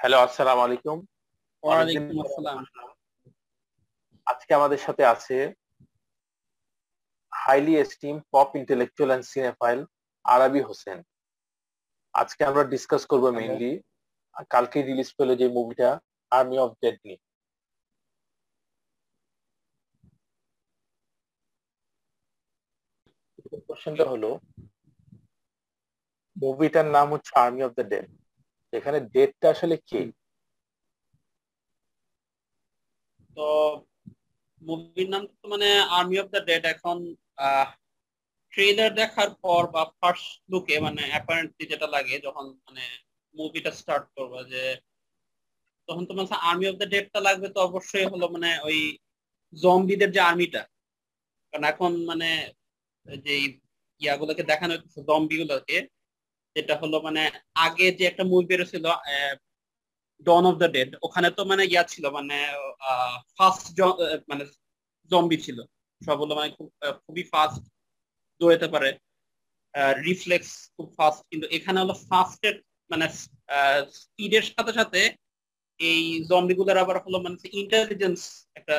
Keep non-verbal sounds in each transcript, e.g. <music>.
Hello আসসালামু আলাইকুম। ওয়ালাইকুম আসসালাম। আজকে আমাদের সাথে আছে highly esteem pop intellectual and cinephile Arabi Hossain. আজকে আমরা ডিসকাস করব মেইনলি কালকে রিলিজ পেল যে মুভিটা আর্মি অফ ডেড নিয়ে কোশ্চেনটা হলো মুভিটার নাম হচ্ছে আর্মি অফ দ্য ডেড এখানে ডেটটা আসলে কে? তো মুভির নাম তো মানে আর্মি অফ দ্য ডেড এখন ট্রেলার দেখার পর বা ফার্স্ট লুকে মানে অ্যাপারেন্টলি যেটা লাগে যখন মানে মুভিটা স্টার্ট করব যে তখন তো মানে আর্মি অফ দ্য ডেডটা লাগবে তো অবশ্যই হলো মানে ওই জম্বিদের যে আর্মিটা কারণ এখন মানে যে ইয়াগুলোকে দেখানো হচ্ছে জম্বি গুলোকে যেটা হলো মানে আগে যে একটা মুভি বেরোছিল ডন অফ দ্য ডেড ওখানে তো মানে ইয়া ছিল মানে ফাস্ট মানে জম্বি ছিল। সব হলো মানে খুব খুবই ফাস্ট দৌড়াতে পারে। রিফ্লেক্স খুব ফাস্ট কিন্তু এখানে হলো ফাস্টের মানে স্পিডের সাথে সাথে এই জম্বিগুলোর আবার হলো মানে ইন্টেলিজেন্স একটা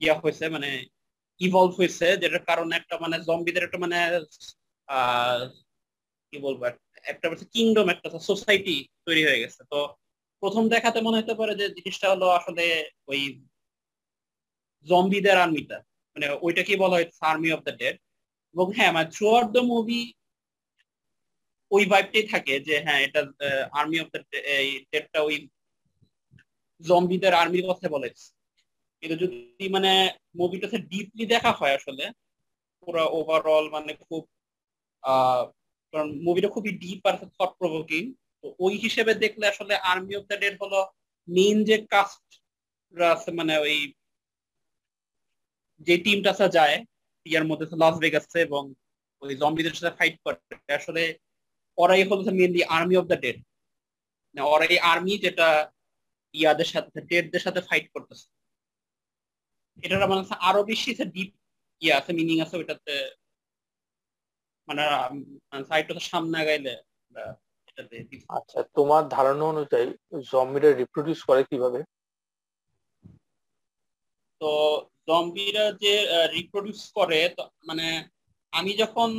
ইয়া হয়েছে মানে ইভলভ হয়েছে, যেটার কারণে একটা মানে জম্বিদের একটা মানে কি বলব একটা কিংডম একটা সোসাইটি তৈরি হয়ে গেছে। তো প্রথম দেখাতে মনে হতে পারে যে জিনিসটা হলো আসলে ওই জম্বিদের আর্মিটা মানে ওইটা কি বলা হয় আর্মি অফ দ্য ডেড এবং হ্যাঁ মানে থ্রু আউট দ্য মুভি ওই ভাইবটাই থাকে যে হ্যাঁ এটা আর্মি অফ দ্য ডেডটা ওই জম্বিদের আর্মির কথা বলেছে কিন্তু যদি মানে মুভিটাতে ডিপলি দেখা হয় আসলে, পুরো ওভারঅল মানে খুব কারণ মুভিটা খুবই ডিপ আর থট প্রভোকিং তো ওই হিসেবে দেখলে আসলে আর্মি অফ দ্য ডেড হলো মেইন যে কাস্ট আছে মানে ওই যে টিমটা যায়, ইয়ার মধ্যে লাস ভেগাসে এবং ওই জম্বিদের সাথে ফাইট করে। আসলে ওরাই হলো mainly Army of the Dead ওরাই আর্মি যেটা ইয়াদের সাথে ডেডদের সাথে ফাইট করতেছে। এটার মানে আরও বেশি ডিপ ইয়ে আছে মিনিং আছে, ওইটাতে মানে সাইডটা সামনে আগাইলে আচ্ছা তোমার ধারণা অনুযায়ী জম্বিরা রিপ্রোডিউস করে কীভাবে? তো জম্বিরা যে রিপ্রোডিউস করে মানে আমি যখন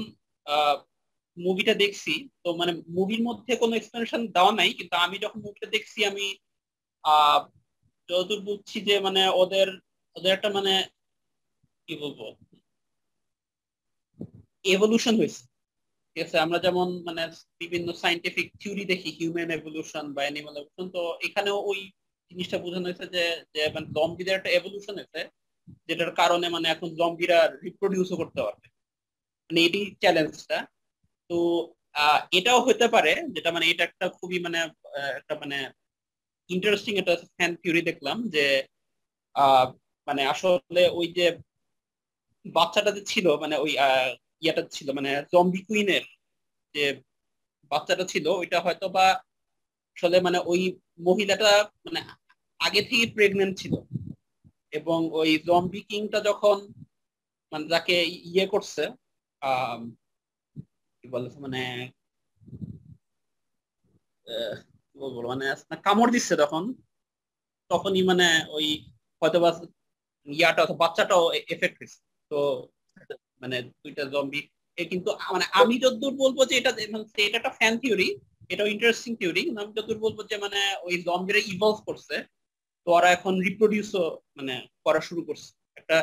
মুভিটা দেখছি তো মানে মুভির মধ্যে কোনো এক্সপ্লেনেশন দেওয়া নাই কিন্তু আমি যখন মুভিটা দেখছি আমি যতদূর বুঝছি যে মানে ওদের ওদের একটা মানে কি বলব? এভলিউশন হয়েছে। ঠিক আছে, আমরা যেমন মানে বিভিন্ন সাইন্টিফিক থিওরি দেখি হিউম্যান এভলিউশন বা অ্যানিমাল এভলিউশন তো এখানেও ওই জিনিসটা বোঝানো হয়েছে যে যে মানে জম্বিদের একটা এভলিউশন হয়েছে, যেটার কারণে মানে এখন জম্বিরা রিপ্রোডিউসও করতে পারবে। মানে এটি চ্যালেঞ্জটা তো এটাও হতে পারে, যেটা মানে এটা একটা খুবই মানে একটা মানে ইন্টারেস্টিং একটা ফ্যান থিওরি দেখলাম যে মানে আসলে ওই যে বাচ্চাটা যে ছিল মানে ওই ইয়েটা ছিল মানে জম্বি কুইনের যে বাচ্চাটা ছিল, ওইটা হয়তো বা আসলে মানে ওই মহিলাটা মানে আগে থেকে প্রেগনেন্ট ছিল। এবং ওই জম্বি কিংটা যখন মানে যাকে ইয়ে করছে কি বলে মানে মানে কামড় দিচ্ছে তখন তখনই মানে ওই হয়তো বা ইয়াটা বাচ্চাটাও এফেক্ট হয়েছে। তো মানে দুইটা জম্বি এ কিন্তু মানে আমি যতদূর বলব যে এটা এটা একটা ফ্যান থিওরি এটাও ইন্টারেস্টিং থিওরি আমি যতদূর বলব যে মানে ওই জম্বিরা ইভলভ করছে তো ওরা এখন রিপ্রোডিউসও মানে করা শুরু করছে। একটা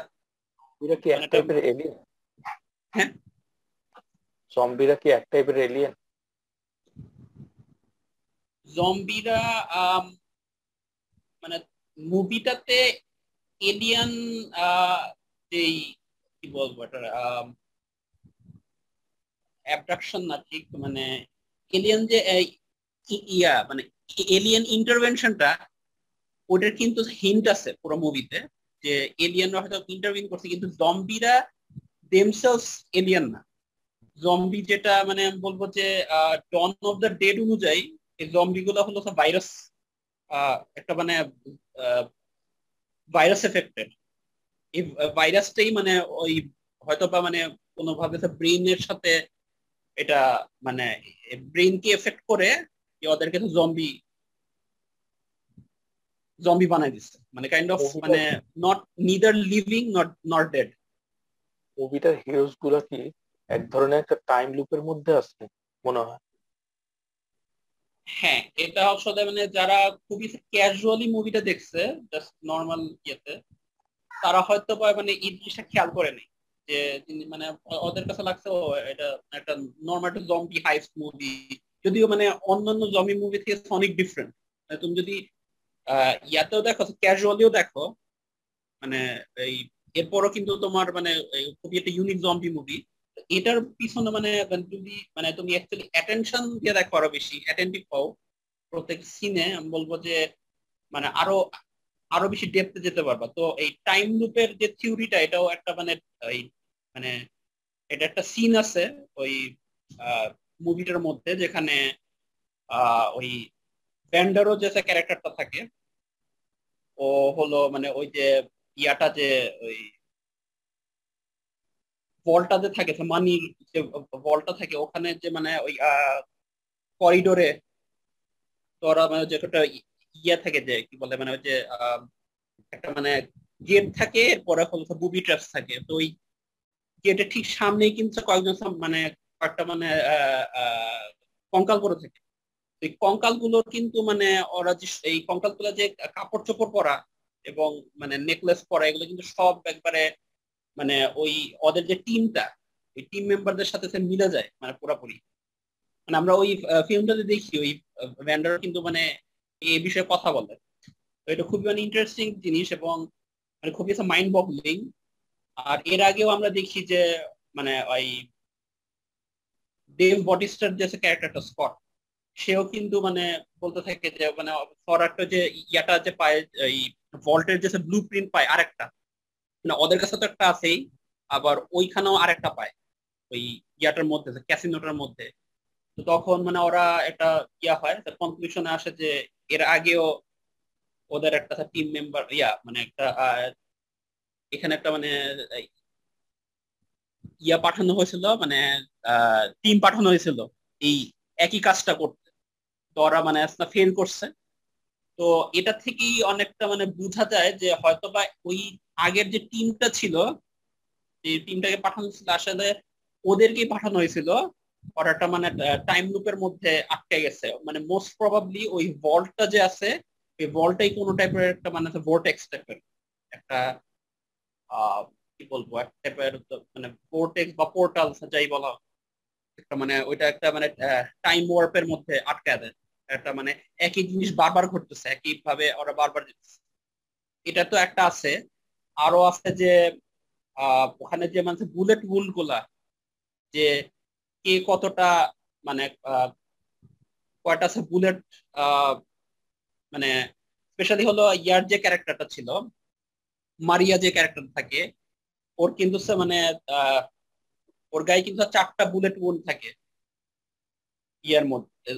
এরা কি এক টাইপের এলিয়েন হ্যাঁ? জম্বিরা কি এক টাইপের এলিয়েন জম্বিরা মানে মুভিটাতে এলিয়ান যেই কি বলব এটা অ্যাবডাকশন না ঠিক মানে এলিয়ান যে ইয়া মানে এলিয়ান ইন্টারভেনশনটা ওটার কিন্তু হিন্ট আছে পুরো মুভিতে যে এলিয়ানরা হয়তো ইন্টারভিন করছে, কিন্তু জম্বিরা দেমসেলস এলিয়ান না। জম্বি যেটা মানে আমি বলব যে ডন অফ দ্য ডেড অনুযায়ী, এই জম্বি গুলো হলো ভাইরাস একটা মানে ভাইরাস এফেক্টেড এই ভাইরাসটাই মানে ওই হয়তো বা মানে কোনোভাবে ব্রেইনের সাথে এটা মানে ব্রেইনকে এফেক্ট করে ওদেরকে তো জম্বি জম্বি বানাই দিচ্ছে। মানে কাইন্ড অফ মানে not neither living not not dead মুভিটার হিরোজগুলা কি এক ধরনের একটা টাইম লুপের মধ্যে আছে মনে হয়? হ্যাঁ এটা আসলে মানে যারা খুবই ক্যাজুয়ালি মুভিটা দেখছে জাস্ট নর্মাল ইয়েতে তারা হয়তো মানে এই জিনিসটা খেয়াল করে নেই। যে মানে ওদের কাছে লাগছে, ও, এটা একটা নর্মাল জম্বি হাইস মুভি যদিও মানে অন্যান্য জম্বি মুভি থেকে অনেক ডিফারেন্ট তুমি যদি ইয়াতেও দেখো ক্যাজুয়ালিও দেখো মানে এই এরপরও কিন্তু তোমার মানে খুবই একটা ইউনিক জম্বি মুভি এটার পিছনে মানে যদি মানে তুমি অ্যাকচুয়ালি অ্যাটেনশন দিয়ে দেখো আরও বেশি অ্যাটেন্টিভ হও, প্রত্যেক সিনে আমি বলব যে মানে আরও আরও বেশি ডেপতে যেতে পারবা। তো এই টাইম লুপের যে থিওরিটা এটাও একটা মানে এই মানে এটা একটা সিন আছে ওই মুভিটার মধ্যে যেখানে ওই ব্যান্ডারও যে ক্যারেক্টারটা থাকে, ও হলো মানে ওই যে ইয়াটা যে ওই বলটা যে থাকে মানি যে বলটা থাকে, ওখানে যে মানে ওই করিডোরে তোরা মানে যে একটা ইয়া থাকে যে, কি বলে মানে ওই যে একটা মানে গেট থাকে, এরপরে হলো বুবি ট্রাপস থাকে। তো ওই গেটের ঠিক সামনেই কিন্তু কয়েকজন মানে কয়েকটা মানে কঙ্কাল পরে থাকে। এই কঙ্কালগুলোর কিন্তু মানে ওরা যে, এই কঙ্কালগুলো যে কাপড় চোপড় পরা এবং মানে নেকলেস পরা, এগুলো কিন্তু সব একবারে মানে ওই ওদের যে টিমটা ওই টিম মেম্বারদের সাথে মিলে যায় মানে পুরাপুরি। মানে আমরা ওই ফিল্মটাতে দেখি, ওই ভ্যান্ডার কিন্তু মানে এই বিষয়ে কথা বলে। তো এটা খুবই মানে ইন্টারেস্টিং জিনিস এবং মানে খুবই মাইন্ড বগলিং আর এর আগেও আমরা দেখি যে মানে ওই ডেভ বডিস্টার যে ক্যারেক্টারটা স্কট সেও কিন্তু মানে বলতে থাকে যে মানে ফরাকটা যে ইয়াটা যে পায়, এই ভল্টের যে ব্লু প্রিন্ট পায় আরেকটা। মানে ওদের কাছে তো একটা আছেই, আবার ওইখানেও আরেকটা পায়। ওই ইয়াটার মধ্যে ক্যাসিনোটার মধ্যে। তো তখন মানে ওরা একটা ইয়া হয় কনক্লুশনে আসে যে এর আগেও ওদের একটা টিম মেম্বার ইয়া মানে একটা এখানে একটা মানে ইয়া পাঠানো হয়েছিল মানে টিম পাঠানো হয়েছিল। এই একই কাজটা করতে। তো ওরা মানে ফেল করছে। তো এটা থেকেই অনেকটা মানে বোঝা যায় যে হয়তো বা ওই আগের যে টিমটা ছিল, যে টিমটাকে পাঠানো ছিল আসলে ওদেরকেই পাঠানো হয়েছিল। একটা মানে টাইম লুপের মধ্যে আটকে গেছে। মানে মোস্ট প্রবাবলি ওই ভল্টটা যে আছে, ওই ভল্টটাই কোনো টাইপের একটা মানে ভোর্টেক্স টাইপের একটা কি বলব, এক টাইপের মানে ভোর্টেক্স বা পোর্টাল যাই বলা একটা মানে ওইটা একটা মানে টাইম ওয়ার্পের মধ্যে আটকে দেয়। একটা মানে একই জিনিস বারবার ঘটতেছে একই ভাবে ওরা বারবার এটা তো একটা আছে। আরও আছে যে ওখানে যে মানে বুলেটগুলা, যে কে কতটা মানে কয়টা আছে বুলেট মানে স্পেশালি হলো ইয়ার যে ক্যারেক্টারটা ছিল, মারিয়া যে ক্যারেক্টার থাকে, ওর কিন্তু মানে ওর গায়ে কিন্তু চারটা বুলেট উন্ড থাকে, ইয়ার মধ্যে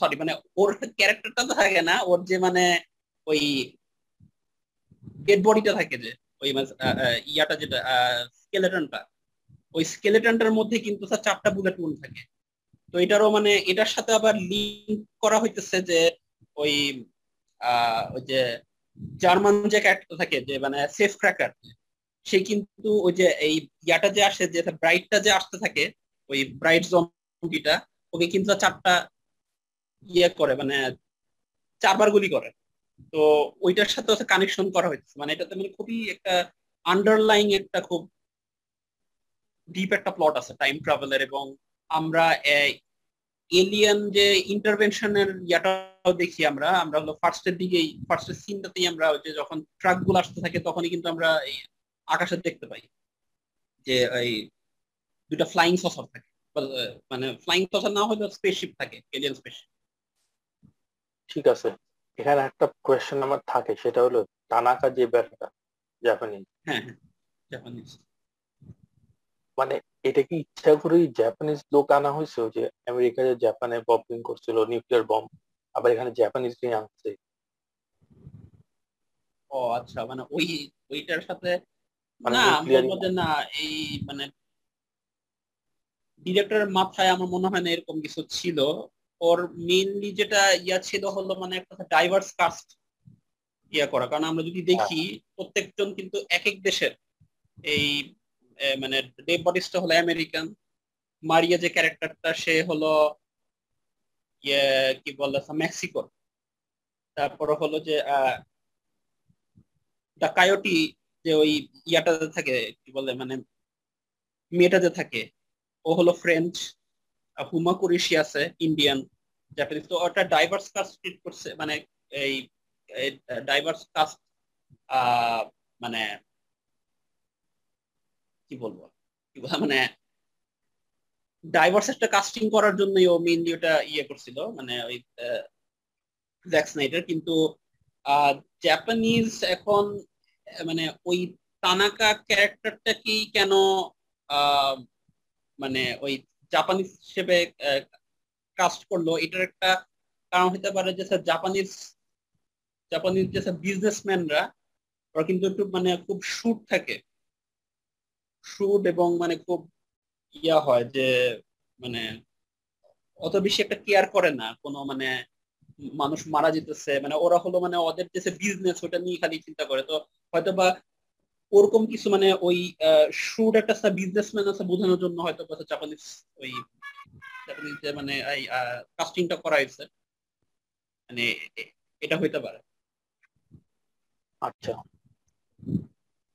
সরি মানে ওর ক্যারেক্টারটা তো থাকে না, ওর যে মানে ওই ডেড বডিটা থাকে যে, ওই ইয়াটা যেটা স্কেলেটনটা ওই স্কেলেটনটার মধ্যে কিন্তু স্যার চারটা বুলেট উন্ড থাকে। তো এটারও মানে এটার সাথে আবার লিঙ্ক করা হইতেছে যে ওই ওই যে জার্মান যে ক্যারেক্টার থাকে যে মানে সেফ ক্র্যাকার সে কিন্তু ওই যে এই ইয়াটা যে আসে, যে ব্রাইটটা যে আসতে থাকে, ওই ব্রাইট জম্বিটা ওকে কিন্তু চারটা ইয়ে করে মানে চারবার গুলি করে। তো ওইটার সাথে কানেকশন করা হয়েছে মানে এটাতে মানে খুবই একটা আন্ডারলাইং একটা খুব ডিপ একটা প্লট আছে টাইম ট্রাভেলের এবং আমরা এলিয়ান যে ইন্টারভেনশনের ইয়াটাও দেখি আমরা আমরা হলো ফার্স্টের দিকেই ফার্স্টের সিনটাতেই আমরা যে যখন ট্রাকগুলো আসতে থাকে তখনই কিন্তু আমরা এই আকাশে দেখতে পাই যে এই দুটা ফ্লাইং সসার থাকে। মানে ফ্লাইং সসার না হলে স্পেসশিপ থাকে এলিয়ান স্পেসশিপ ঠিক আছে। এখানে একটা কোয়েশ্চেন আমার থাকে সেটা হলো তানাকা যে ব্যাপারটা জাপানিজ হ্যাঁ হ্যাঁ জাপানিজ মানে এটা কি ইচ্ছা করেই জাপানিজ লোক আনা হয়েছে? যে আমেরিকা যে জাপানে বম্বিং করছিল নিউক্লিয়ার বম্ব আবার এখানে জাপানিজ নিয়ে আনছে। ও আচ্ছা মানে ওই ওইটার সাথে মানে না না এই মানে ডিরেক্টরের মাথায় আমার মনে হয় না এরকম কিছু ছিল। ওর মেইনলি যেটা ইয়া ছিল হলো মানে একটা ডাইভার্স কাস্ট ইয়া করা। কারণ আমরা যদি দেখি প্রত্যেকজন কিন্তু এক এক দেশের এই মানে ডেভ বডিসটা হলো আমেরিকান। মারিয়া যে ক্যারেক্টারটা, সে হলো ইয়ে কি বলে মেক্সিকো। তারপর হলো যে দ্য কায়োটি যে ওই ইয়াটাতে থাকে, কি বলে মানে মেয়েটাতে থাকে, ও হলো ফ্রেঞ্চ হুমা কুরিশি আছে ইন্ডিয়ান জাপানিজ তো ওটা ডাইভার্স কাস্ট ট্রিট করছে মানে এই ডাইভার্স কাস্ট মানে কি বলব? মানে ডাইভার্স একটা কাস্টিং করার জন্যই ও মেইনলি ওটা ইয়ে করছিল মানে ওই জ্যাক স্নাইডার কিন্তু জাপানিজ এখন মানে ওই তানাকা ক্যারেক্টারটাকেই কেন মানে ওই জাপানিজ হিসেবে কাস্ট করল, এটার একটা কারণ হতে পারে যে স্যার জাপানিজ জাপানিজ যে বিজনেসম্যানরা ওরা কিন্তু একটু মানে খুব শুট থাকে। শুট এবং মানে খুব ইয়া হয় যে মানে অত বেশি একটা কেয়ার করে না। কোনো মানে মানুষ মারা যেতেছে মানে ওরা হলো মানে ওদের যে বিজনেস ওটা নিয়ে খালি চিন্তা করে। তো হয়তো বা ওরকম কিছু মানে ওই শুট একটা বিজনেসম্যান আছে বোঝানোর জন্য হয়তো জাপানিজ ওই জাপানিজ মানে এই কাস্টিংটা করা হয়েছে মানে এটা হইতে পারে। আচ্ছা।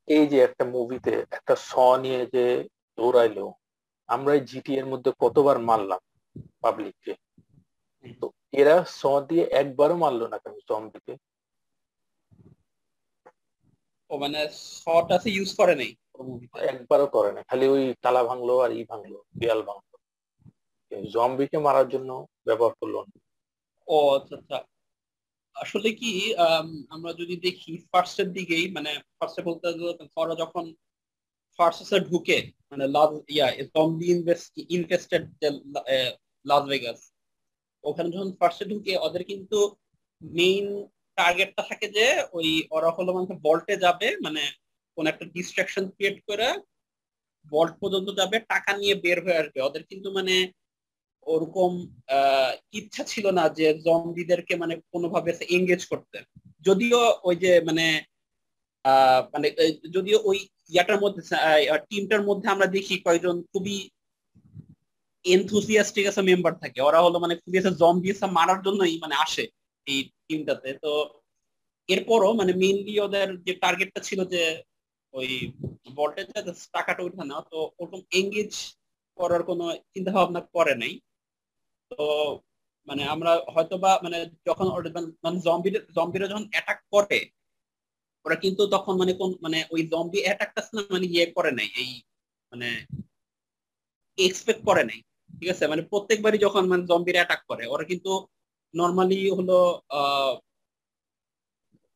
এই যে একটা মুভিতে একটা স নিয়ে যে দৌড়াইলো আমরা এই জিটি এর মধ্যে কতবার মারলাম পাবলিককে তো এরা স দিয়ে একবারও মারলো না কেন জম্বিকে ও মানে শট আছে ইউজ করে নাই একবারও করে না খালি ওই তালা ভাঙলো আর ই ভাঙলো দেয়াল ভাঙলো। জম্বিকে মারার জন্য ব্যবহার করল ও আচ্ছা আচ্ছা। আসলে কি আমরা যদি দেখি ফার্স্টের দিকেই মানে ফার্স্টে বলতে ওরা যখন ফার্স্টে ঢুকে মানে লাভ ইয়া জম্বি ইনভেস্টেড লাস ভেগাস ওখানে যখন ফার্স্টে ঢুকে, ওদের কিন্তু মেইন টার্গেটটা থাকে যে, ওই ওরা হলো মানে বল্টে যাবে মানে কোন একটা ডিস্ট্রাকশন ক্রিয়েট করে বল্ট পর্যন্ত যাবে, টাকা নিয়ে বের হয়ে আসবে। ওদের কিন্তু মানে ওরকম ইচ্ছা ছিল না যে জম্বিদেরকে মানে কোনোভাবে এঙ্গেজ করতে। যদিও ওই যে মানে মানে যদিও ওই ইয়াটার মধ্যে টিমটার মধ্যে আমরা দেখি কয়েকজন খুবই এনথুসিয়াস্টিক আছে মেম্বার থাকে। ওরা হলো মানে খুবই জম্বি মারার জন্যই মানে আসে এই টিমটাতে তো এরপরও মানে মেইনলি ওদের যে টার্গেটটা ছিল যে ওই বলটা টাকাটা উঠে না তো ওরকম এঙ্গেজ করার কোনো চিন্তা ভাবনা করে নাই। তো মানে আমরা হয়তো বা মানে যখন মানে জম্বিরা জম্বিরা যখন অ্যাটাক করে, ওরা কিন্তু তখন মানে কোন মানে ওই জম্বি অ্যাটাকটা না মানে ইয়ে করে নাই, এই মানে এক্সপেক্ট করে নাই, ঠিক আছে? মানে প্রত্যেকবারই যখন মানে জম্বির অ্যাটাক করে, ওরা কিন্তু নর্মালি হলো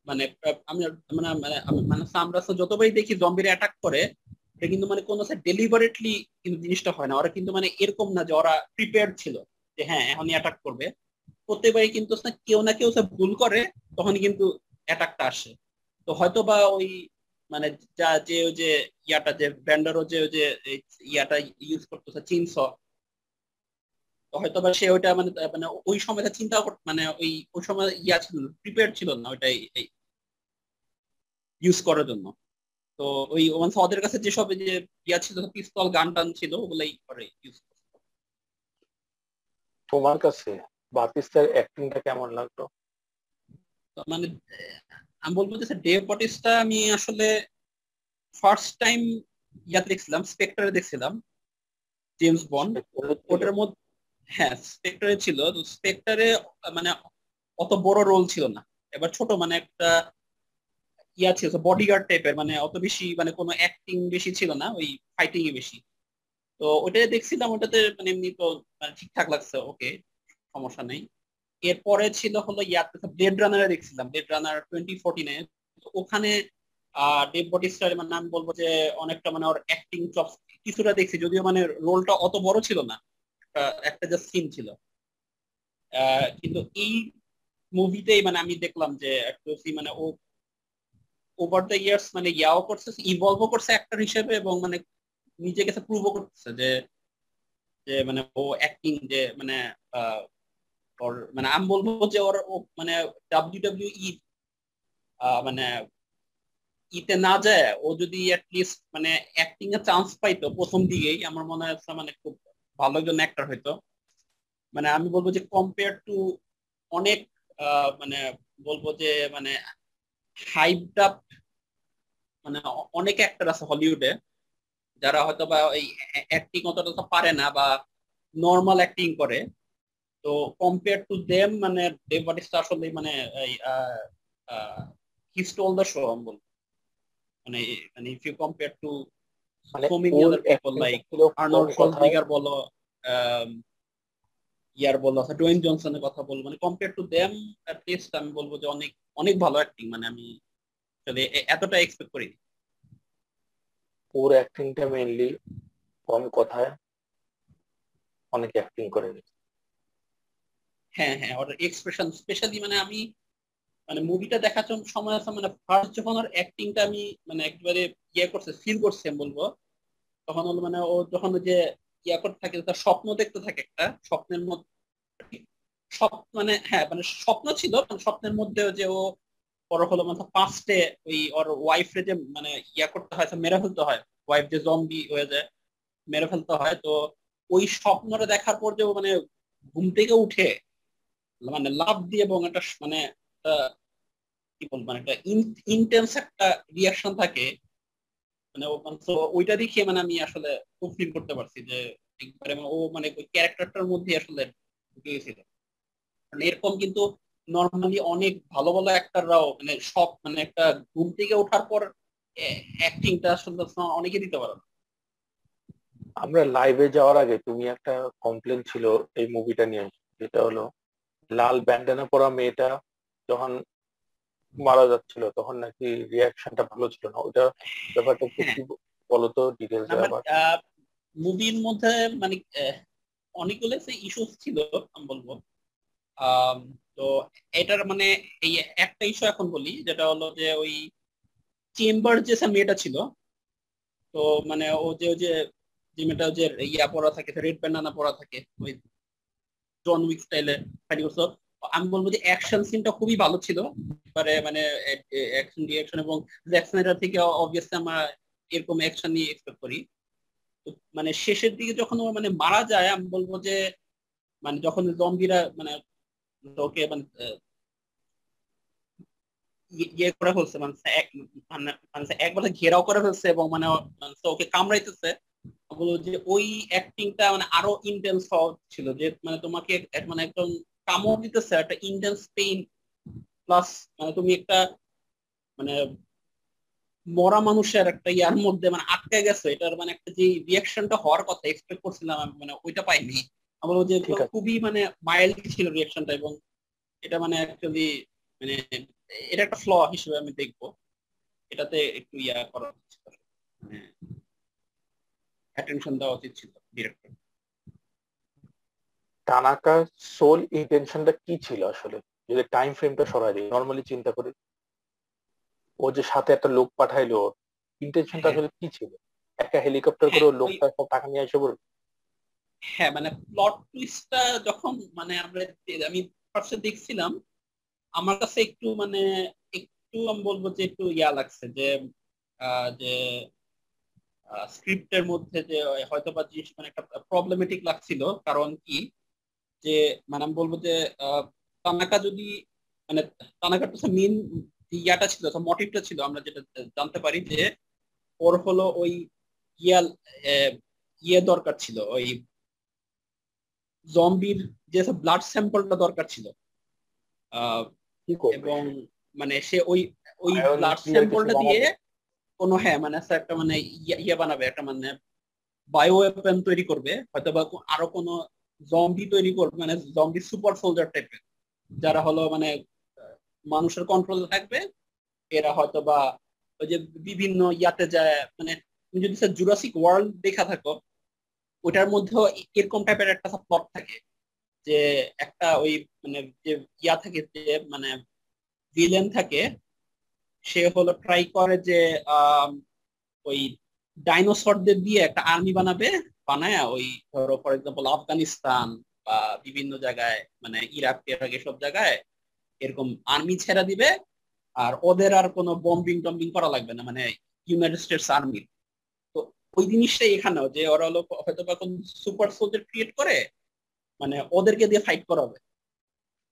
মানে আমি মানে মানে মানে আমরা যতবারই দেখি জম্বির অ্যাটাক করে এটা কিন্তু মানে কোনো ডেলিভারেটলি কিন্তু জিনিসটা হয় না, ওরা কিন্তু মানে এরকম না যে ওরা প্রিপেয়ার ছিল। যে হ্যাঁ এখনই অ্যাটাক করবে। প্রত্যেকবারই কিন্তু কেউ না কেউ ভুল করে, তখনই কিন্তু অ্যাটাকটা আসে। তো হয়তো বা ওই মানে যা যে ওই যে ইয়াটা, যে ব্যান্ডারও যে ওই যে ইয়াটা ইউজ করতেছে চিনস হয়তো বা সে ওইটা মানে মানে ওই সময়টা চিন্তা মানে ওই ওই সময় ইয়া ছিল প্রিপেয়ার ছিল না ওইটাই ইউজ করার জন্য। তো ওই ওদের কাছে যেসব যে ইয়া ছিল পিস্তল গান টান ছিল, ওগুলাই করে ইউজ তোমার কাছে বাতিস্তার অ্যাক্টিংটা কেমন লাগল? মানে আমি বলব যে ডেভ বটিস্টা আমি আসলে ফার্স্ট টাইম ইয়াতে দেখছিলাম স্পেক্টারে দেখছিলাম জেমস বন্ড ওটার মধ্যে হ্যাঁ স্পেক্টারে ছিল। তো স্পেক্টারে মানে অত বড় রোল ছিল না। এবার ছোট মানে একটা ইয়া ছিল বডিগার্ড টাইপের মানে অত বেশি মানে কোনো অ্যাক্টিং বেশি ছিল না ওই ফাইটিং এ বেশি। তো ওটাই দেখছিলাম ওটাতে মানে এমনি তো মানে ঠিকঠাক লাগছে ওকে সমস্যা নেই। এরপরে ছিল হলো ইয়াতে ব্লেড রানারে দেখছিলাম ব্লেড রানার টোয়েন্টি ফোরটিনে ওখানে ডেভ বটিস্টার মানে আমি বলব যে, অনেকটা মানে ওর অ্যাক্টিং চপ কিছুটা দেখছি, যদিও মানে রোলটা অত বড় ছিল না একটা জাস্ট সিন ছিল। কিন্তু এই মুভিতেই মানে আমি দেখলাম যে, একটু মানে ও ওভার দ্য ইয়ার্স মানে ইয়াও করছে ইভলভও করছে অ্যাক্টর হিসেবে এবং মানে নিজেকে প্রুভও করতেছে যে যে মানে ও অ্যাক্টিং যে মানে ওর মানে আমি বলব যে ওর মানে ডাব্লিউ ডাব্লিউ ই মানে ইতে না যায়, ও যদি অ্যাটলিস্ট মানে অ্যাক্টিং এ চান্স পাইতো প্রথম দিকেই, আমার মনে হচ্ছে মানে খুব ভালো একজন অ্যাক্টর হইতো। মানে আমি বলব যে কম্পেয়ার টু অনেক মানে বলব যে মানে হাইপড আপ মানে অনেক অ্যাক্টর আছে হলিউডে যারা হয়তো বা এই অ্যাক্টিং অতটা পারে না বা নর্মাল অ্যাক্টিং করে তো কম্পেয়ার টু দেম মানে ডেভ বাটিস্টা আসলে মানে হি স্টোল দ্য শো আমি বলব। মানে মানে if you compare to so many other people like Arnold Schwarzenegger বলো ইয়ার বলল ডোয়েন জনসনের কথা বলব মানে compare to them at least আমি বলব যে অনেক অনেক ভালো অ্যাক্টিং মানে আমি এতটা এক্সপেক্ট করিনি। ওর অ্যাক্টিংটা মেইনলি কম কথায় অনেক অ্যাক্টিং করে। হ্যাঁ হ্যাঁ ওর এক্সপ্রেশন স্পেশালি মানে আমি মানে মুভিটা দেখার সময় আছে মানে ফার্স্ট যখন ওর অ্যাক্টিংটা আমি মানে একবারে ইয়ে করছে ফিল করছে বলব, তখন হলো মানে ও যখন যে ইয়া করতে থাকে, তার স্বপ্ন দেখতে থাকে একটা, স্বপ্নের মধ্যে মানে হ্যাঁ মানে স্বপ্ন ছিল মানে স্বপ্নের মধ্যে যে ও পর হলো মানে পাঁচটে ওই ওর ওয়াইফরে যে মানে ইয়া করতে হয় মেরে ফেলতে হয়। ওয়াইফ যে জম্বি হয়ে যায়, মেরে ফেলতে হয়। তো ওই স্বপ্নটা দেখার পর যে মানে ঘুম থেকে উঠে মানে লাভ দিয়ে এবং একটা মানে কি বলব মানে একটা ইন্টেন্স একটা রিয়াকশন থাকে। মানে ওইটা দেখে মানে আমি আসলে খুব ফিল করতে পারছি যে একবারে ও মানে ওই ক্যারেক্টারটার মধ্যে আসলে ঢুকে গেছিল। মানে এরকম কিন্তু নর্মালি অনেক ভালো ভালো অ্যাক্টাররাও মানে সব মানে একটা ঘুম থেকে ওঠার পর অ্যাক্টিংটা আসলে অনেকে দিতে পারে না। আমরা লাইভে যাওয়ার আগে তুমি একটা কমপ্লেন ছিল এই মুভিটা নিয়ে যেটা হলো লাল ব্যান্ডানা পরা মেয়েটা যখন মারা যাচ্ছিল তখন নাকি রিয়াকশনটা ভালো ছিল না। ওটা ব্যাপারটা কি হ্যাঁ। বলতো ডিটেলস মুভির মধ্যে মানে অনেকগুলো ইস্যুস ছিল আমি বলব। তো এটার মানে এই একটা ইস্যু এখন বলি, যেটা হলো যে ওই চেম্বার যে মেয়েটা ছিল, তো মানে ও যে ওই যে যে মেয়েটা যে ইয়া পরা থাকে রেড ব্যান্ডানা পরা থাকে, ওই জন উইক স্টাইলে ফাইট করছ আমি বলব যে অ্যাকশন সিনটা খুবই ভালো ছিল, এবারে মানে অ্যাকশন রিয়াকশন এবং জ্যাক স্নাইডার থেকে অবভিয়াসলি আমরা এরকম অ্যাকশন নিয়ে এক্সপেক্ট করি। মানে শেষের দিকে যখন ও মানে মারা যায়, আমি বলব যে মানে যখন জম্বিরা মানে ওকে মানে ইয়ে করে ফেলছে মানে মানে একবার ঘেরাও করে ফেলছে এবং মানে ওকে কামড়াইতেছে। বলব যে ওই অ্যাক্টিংটা মানে আরও ইন্টেন্স ছিল, যে মানে তোমাকে মানে একদম কামড় দিতেছে, একটা ইন্টেন্স পেইন প্লাস মানে তুমি একটা মানে মরা মানুষের একটা ইয়ার মধ্যে মানে আটকে গেছে, এটার মানে একটা যে রিয়াকশনটা হওয়ার কথা এক্সপেক্ট করছিলাম মানে ওইটা পাইনি। আমার যে খুবই মানে মাইল্ড ছিল রিয়াকশনটা এবং এটা মানে অ্যাকচুয়ালি মানে এটা একটা ফ্ল হিসেবে আমি দেখব। এটাতে একটু ইয়া করা উচিত মানে অ্যাটেনশন দেওয়া উচিত ছিল ডিরেক্টর সোল ইন্টেনশনটা কি ছিল আসলে? যদি টাইম ফ্রেমটা সরাই দিই নর্মালি চিন্তা করি। ও যে সাথে একটা লোক পাঠাইলো ইন্টেনশনটা হ্যাঁ। আসলে কি ছিল? একটা হেলিকপ্টার করে লোকটা সব টাকা নিয়ে এসে বলবে হ্যাঁ মানে প্লট টুইস্টটা যখন মানে আমরা আমি ফার্স্টে দেখছিলাম, আমার কাছে একটু মানে একটু আমি বলব যে একটু ইয়া লাগছে যে যে স্ক্রিপ্টের মধ্যে যে হয়তো বা জিনিস মানে একটা প্রবলেমেটিক লাগছিল। কারণ কি? যে মানে আমি বলব যে তানাকা যদি মানে তানাকার তো মেন ইয়াটা ছিল মোটিভটা ছিল, আমরা যেটা জানতে পারি যে, ওর হলো ওই ইয়াল ইয়ে দরকার ছিল, ওই জম্বির যে ব্লাড স্যাম্পলটা দরকার ছিল এবং মানে সে ওই ওই ব্লাড স্যাম্পলটা দিয়ে কোনো হ্যাঁ মানে একটা মানে ইয়ে বানাবে একটা মানে বায়ো ওয়েপন তৈরি করবে হয়তো বা আরও কোনো জম্বি তৈরি করবে মানে জম্বি সুপার সোলজার টাইপের যারা হলো মানে মানুষের কন্ট্রোল থাকবে এরা হয়তো বা ওই যে বিভিন্ন ইয়াতে যায় মানে তুমি যদি স্যার জুরাসিক ওয়ার্ল্ড দেখা থাকো ওটার মধ্যেও এরকম টাইপের একটা প্লট থাকে যে একটা ওই মানে যে ইয়া থাকে যে মানে ভিলেন থাকে, সে হলো ট্রাই করে যে ওই ডাইনোসরদের দিয়ে একটা আর্মি বানাবে, বানায় ওই ধরো ফর এক্সাম্পল আফগানিস্তান বা বিভিন্ন জায়গায় মানে ইরাক টেরাক এসব জায়গায় এরকম আর্মি ছেড়া দিবে, আর ওদের আর কোনো বম্বিং টম্বিং করা লাগবে না মানে ইউনাইটেড স্টেটস আর্মির ওই জিনিসটাই এখানেও, যে ওরা হলো হয়তো বা কোন সুপার সোলজার ক্রিয়েট করে মানে ওদেরকে দিয়ে ফাইট করাবে।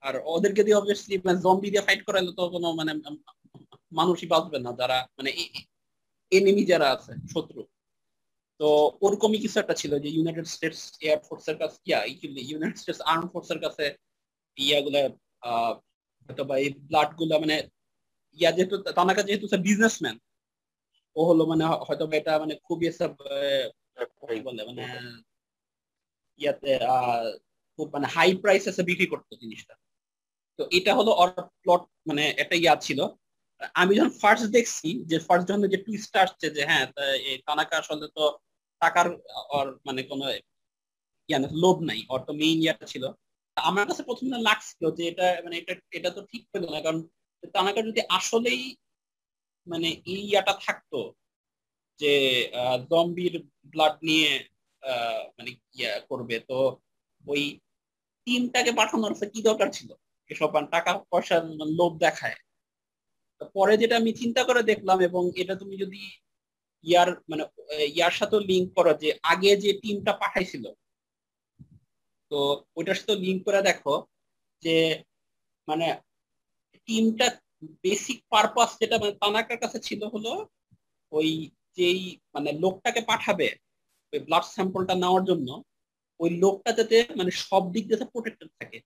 আর ওদেরকে দিয়ে অবভিয়াসলি মানে জম্বি দিয়ে ফাইট করালে তো কোনো মানে মানুষই বাঁচবে না, যারা মানে এনিমি যারা আছে, শত্রু। তো ওরকমই কিছু একটা ছিল যে ইউনাইটেড স্টেটস এয়ার ফোর্সের কাছে ইউনাইটেড স্টেটস আর্ম ফোর্সের কাছে ইয়াগুলা হয়তো বা এই ব্লাডগুলা মানে ইয়া যেহেতু, তানাকা যেহেতু বিজনেসম্যান ও হলো মানে হয়তো এটা মানে খুবই সব বলে মানে ইয়াতে খুব মানে হাই প্রাইস এসে বিক্রি করতো জিনিসটা। তো এটা হলো অর প্লট মানে একটা ইয়া ছিল। আমি যখন ফার্স্ট দেখছি, যে ফার্স্ট যখন যে টুইস্ট আসছে যে হ্যাঁ এই তানাকা আসলে তো টাকার মানে কোনো ইয়া লোভ নাই, ওর তো মেইন ইয়াটা ছিল। আমার কাছে প্রথমে লাগছিল যে এটা মানে এটা এটা তো ঠিক হলো না, কারণ তানাকা যদি আসলেই মানে ইয়াটা থাকতো যে জম্বির ব্লাড নিয়ে মানে ইয়া করবে। তো ওই টিমটাকে পাঠানোর কি দরকার ছিল? এসব টাকা পয়সা লোভ দেখায়। পরে যেটা আমি চিন্তা করে দেখলাম এবং এটা তুমি যদি ইয়ার মানে ইয়ার সাথে লিঙ্ক করো যে আগে যে টিমটা পাঠাইছিল, তো ওইটার সাথে লিঙ্ক করে দেখো যে মানে টিমটা বেসিক পারপাস যেটা মানে তানাকার কাছে ছিল হলো ওই যেই মানে লোকটাকে পাঠাবে ওই ব্লাড স্যাম্পলটা নেওয়ার জন্য, ওই লোকটা যাতে মানে সব দিক যাতে প্রোটেক্টেড থাকে।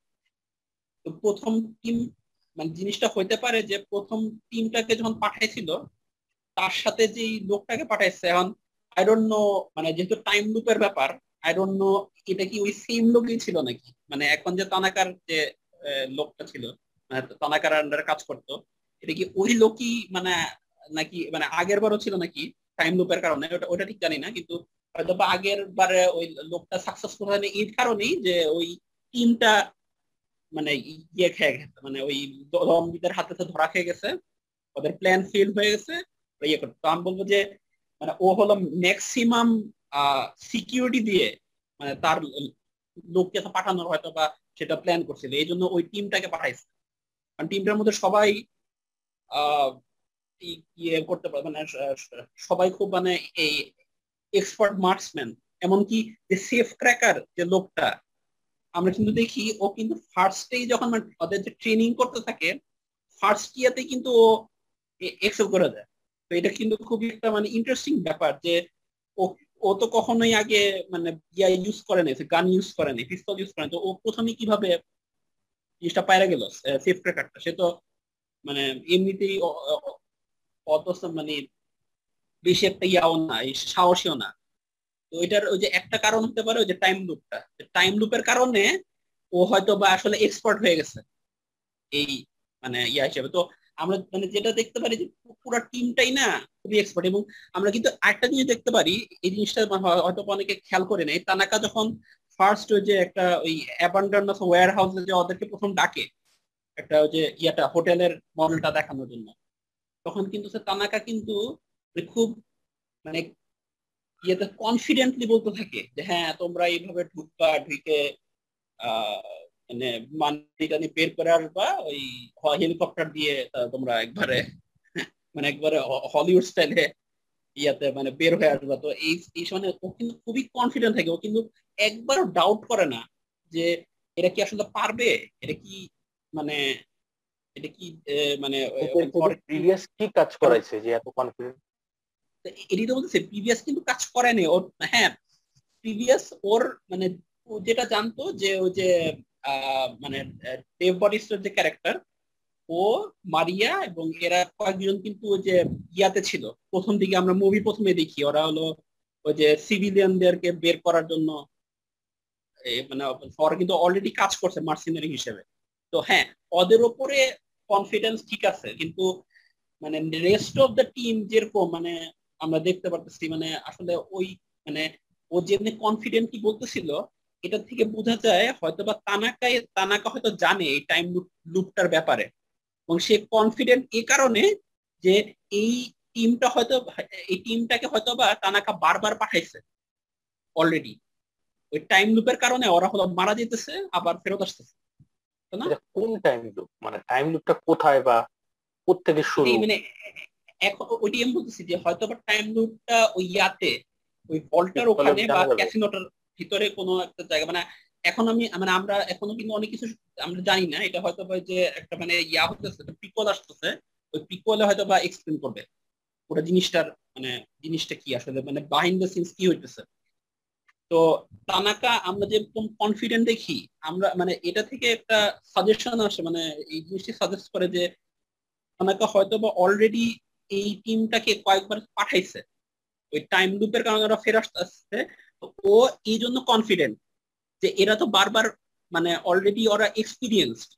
তো প্রথম টিম মানে জিনিসটা হইতে পারে যে প্রথম টিমটাকে যখন পাঠাইছিল, তার সাথে যেই লোকটাকে পাঠাইছে, এখন আই ডোন্ট নো মানে যেহেতু টাইম লুপের ব্যাপার আই ডোন্ট নো এটা কি ওই সেম লোকই ছিল নাকি? মানে এখন যে তানাকার যে লোকটা ছিল তানাকার আন্ডারে কাজ করতো। এটা কি ওই লোকই মানে নাকি মানে আগের বারও ছিল নাকি টাইম লুপের কারণে? ওটা ওটা ঠিক জানি না, কিন্তু হয়তো বা আগের বারে ওই লোকটা সাকসেসফুল হয়নি এই কারণেই যে ওই টিমটা মানে ইয়ে খেয়ে গেছে মানে ওই জম্বিদের হাতে ধরা খেয়ে গেছে, ওদের প্ল্যান ফেল হয়ে গেছে ইয়ে করতে। তো আমি বলব যে মানে ও হলো ম্যাক্সিমাম সিকিউরিটি দিয়ে মানে তার লোককে পাঠানোর হয়তো বা সেটা প্ল্যান করছিল, এই জন্য ওই টিমটাকে পাঠাইছে। কারণ টিমটার মধ্যে সবাই ইয়ে করতে পারে মানে সবাই খুব মানে এই এক্সপার্ট মার্কসম্যান এমনকি যে সেফ ক্র্যাকার যে লোকটা, আমরা কিন্তু দেখি, ও কিন্তু ফার্স্টেই যখন মানে ওদের যে ট্রেনিং করতে থাকে ফার্স্ট ইয়াতে কিন্তু ও এক্সেল করে দেয়। তো এটা কিন্তু খুবই একটা মানে ইন্টারেস্টিং ব্যাপার যে, ও ও তো কখনোই আগে মানে ইয়া ইউজ করে গান ইউজ করে নাই পিস্তল ইউজ করে তো ও প্রথমে কীভাবে জিনিসটা পায়রা গেল সেফ ক্র্যাকারটা সে তো মানে এমনিতেই অত মানে বেশি একটা ইয়াও না সাহসীও না। তো এটার ওই যে একটা কারণ হতে পারে ওই যে টাইম লুপটা টাইম লুপের কারণে ও হয়তো বা আসলে এক্সপার্ট হয়ে গেছে এই মানে ইয়া হিসেবে। তো আমরা মানে যেটা দেখতে পারি যে পুরো টিমটাই না খুবই এক্সপার্ট এবং আমরা কিন্তু আরেকটা জিনিস দেখতে পারি, এই জিনিসটা হয়তো অনেকে খেয়াল করে নেই তানাকা যখন ফার্স্ট ওই যে একটা ওই অ্যাবান্ডার্ন ওয়্যার হাউসে যে ওদেরকে প্রথম ডাকে, একটা ওই যে ইয়াটা, হোটেলের মডেলটা দেখানোর জন্য। তখন কিন্তু সে তানাকা কিন্তু খুব মানে ইয়েতে কনফিডেন্টলি বলতে থাকে যে হ্যাঁ তোমরা এইভাবে ঢুকবা, ঢুকে মানে মানি বের করে আসবা ওই হেলিকপ্টার দিয়ে তোমরা একবারে মানে একবারে হলিউড স্টাইলে ইয়াতে মানে বের হয়ে আসবা। তো এই এই সময় ও কিন্তু খুবই কনফিডেন্ট থাকে। ও কিন্তু একবারও ডাউট করে না যে এটা কি আসলে পারবে? এটা কি মানে এটা কি মানে প্রিভিয়াস কি কাজ করাইছে যে এত কনফিডেন্ট এটাই তো বলতেছে প্রিভিয়াস কিন্তু কাজ করেনি। ওর হ্যাঁ প্রিভিয়াস ওর মানে ও যেটা জানতো যে ও যে মানে ডেভ বডিস্টার যে ক্যারেক্টার ও মারিয়া এবং এরা কয়েকজন কিন্তু ওই যে ইয়াতে ছিল। প্রথম দিকে আমরা মুভি প্রথমে দেখি। ওরা হলো ওই যে সিভিলিয়ানদেরকে বের করার জন্য মানে ওরা কিন্তু অলরেডি কাজ করছে মার্সিনারি হিসেবে। তো হ্যাঁ ওদের ওপরে কনফিডেন্স ঠিক আছে, কিন্তু মানে রেস্ট অফ দ্য টিম যেরকম মানে আমরা দেখতে পারতেছি মানে আসলে ওই মানে ও যেমনি কনফিডেন্ট কি বলতেছিল এটা থেকে বোঝা যায় হয়তো বা তানাকায় তানাকা হয়তো জানে এই টাইম লুপটার ব্যাপারে। এবং সে কনফিডেন্ট এ কারণে যে এই টিমটা হয়তো, এই টিমটাকে হয়তো বা তানাকা বারবার পাঠাইছে অলরেডি ওই টাইম লুপের কারণে ওরা হলো মারা যেতেছে আবার ফেরত আসতেছে। কোন টাইম লুপ মানে টাইম লুপটা কোথায় বা প্রত্যেকে শুরু? মানে এখন ওইটি আমি বলতেছি যে হয়তো বা টাইম লুপটা ওই ইয়াতে ওই ভল্টার ওখানে বা ক্যাসিনোটার ভিতরে কোনো একটা জায়গা মানে এখন আমি মানে আমরা এখনও কিন্তু অনেক কিছু আমরা জানি না এটা হয়তো বা যে একটা মানে ইয়া হতেছে পিকল আসতেছে ওই পিকলে হয়তো বা এক্সপ্লেন করবে। ওটা জিনিসটার মানে জিনিসটা কি আসলে? মানে বাহিন্ড দ্য সিনস কি হইতেছে? তো তানাকা আমরা যেরকম কনফিডেন্ট দেখি, আমরা মানে এটা থেকে একটা সাজেশন আসে মানে এই জিনিসটি সাজেস্ট করে যে তানাকা হয়তো বা অলরেডি এই টিমটাকে কয়েকবার পাঠাইছে। ওই টাইম লুপের কারণে ওরা ফের আসছে। ও এই জন্য কনফিডেন্ট যে এরা তো বারবার মানে অলরেডি ওরা এক্সপিরিয়েন্সড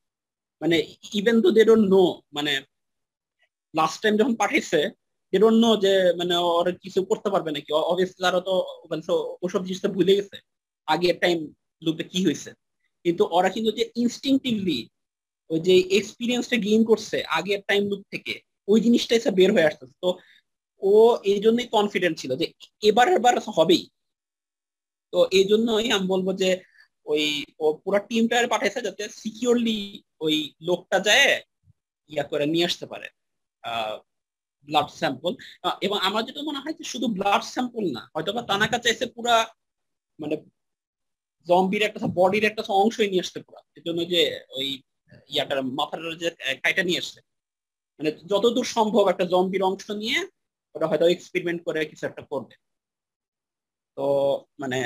মানে ইভেন তো দে ডোন্ট নো মানে লাস্ট টাইম যখন পাঠাইছে ডোন্ট নো যে মানে ওরা কিছু করতে পারবে নাকি? অবভিয়াসলি তারা তো মানে ওসব জিনিসটা ভুলে গেছে। আগের টাইম লুপে কি হয়েছে? কিন্তু ওরা কিন্তু যে ইনস্টিংটিভলি ওই যে এক্সপিরিয়েন্সটা গেইন করছে আগের টাইম লুপ থেকে, ওই জিনিসটা এসে বের হয়ে আসতেছে। তো ও এই জন্যই কনফিডেন্ট ছিল যে এবার এবার হবেই। তো এই জন্যই আমি বলব যে ওই পুরো টিমটা পাঠাইছে যাতে সিকিউরলি ওই লোকটা যায়, ইয়া করে নিয়ে আসতে পারে। ব্লাড স্যাম্পল এবং আমার যেটা মনে হয় যে শুধু ব্লাড স্যাম্পল না হয়তো বা তানাকা চাইছে পুরা মানে জম্বির একটা বডির একটা অংশই নিয়ে আসতে পুরা জন্য যে ওই ইয়াটার মাথার যে কাইটা নিয়ে আসছে। মানে যতদূর সম্ভব একটা জম্বির অংশ নিয়ে ওটা হয়তো এক্সপেরিমেন্ট করে কিছু একটা করবে। তো মানে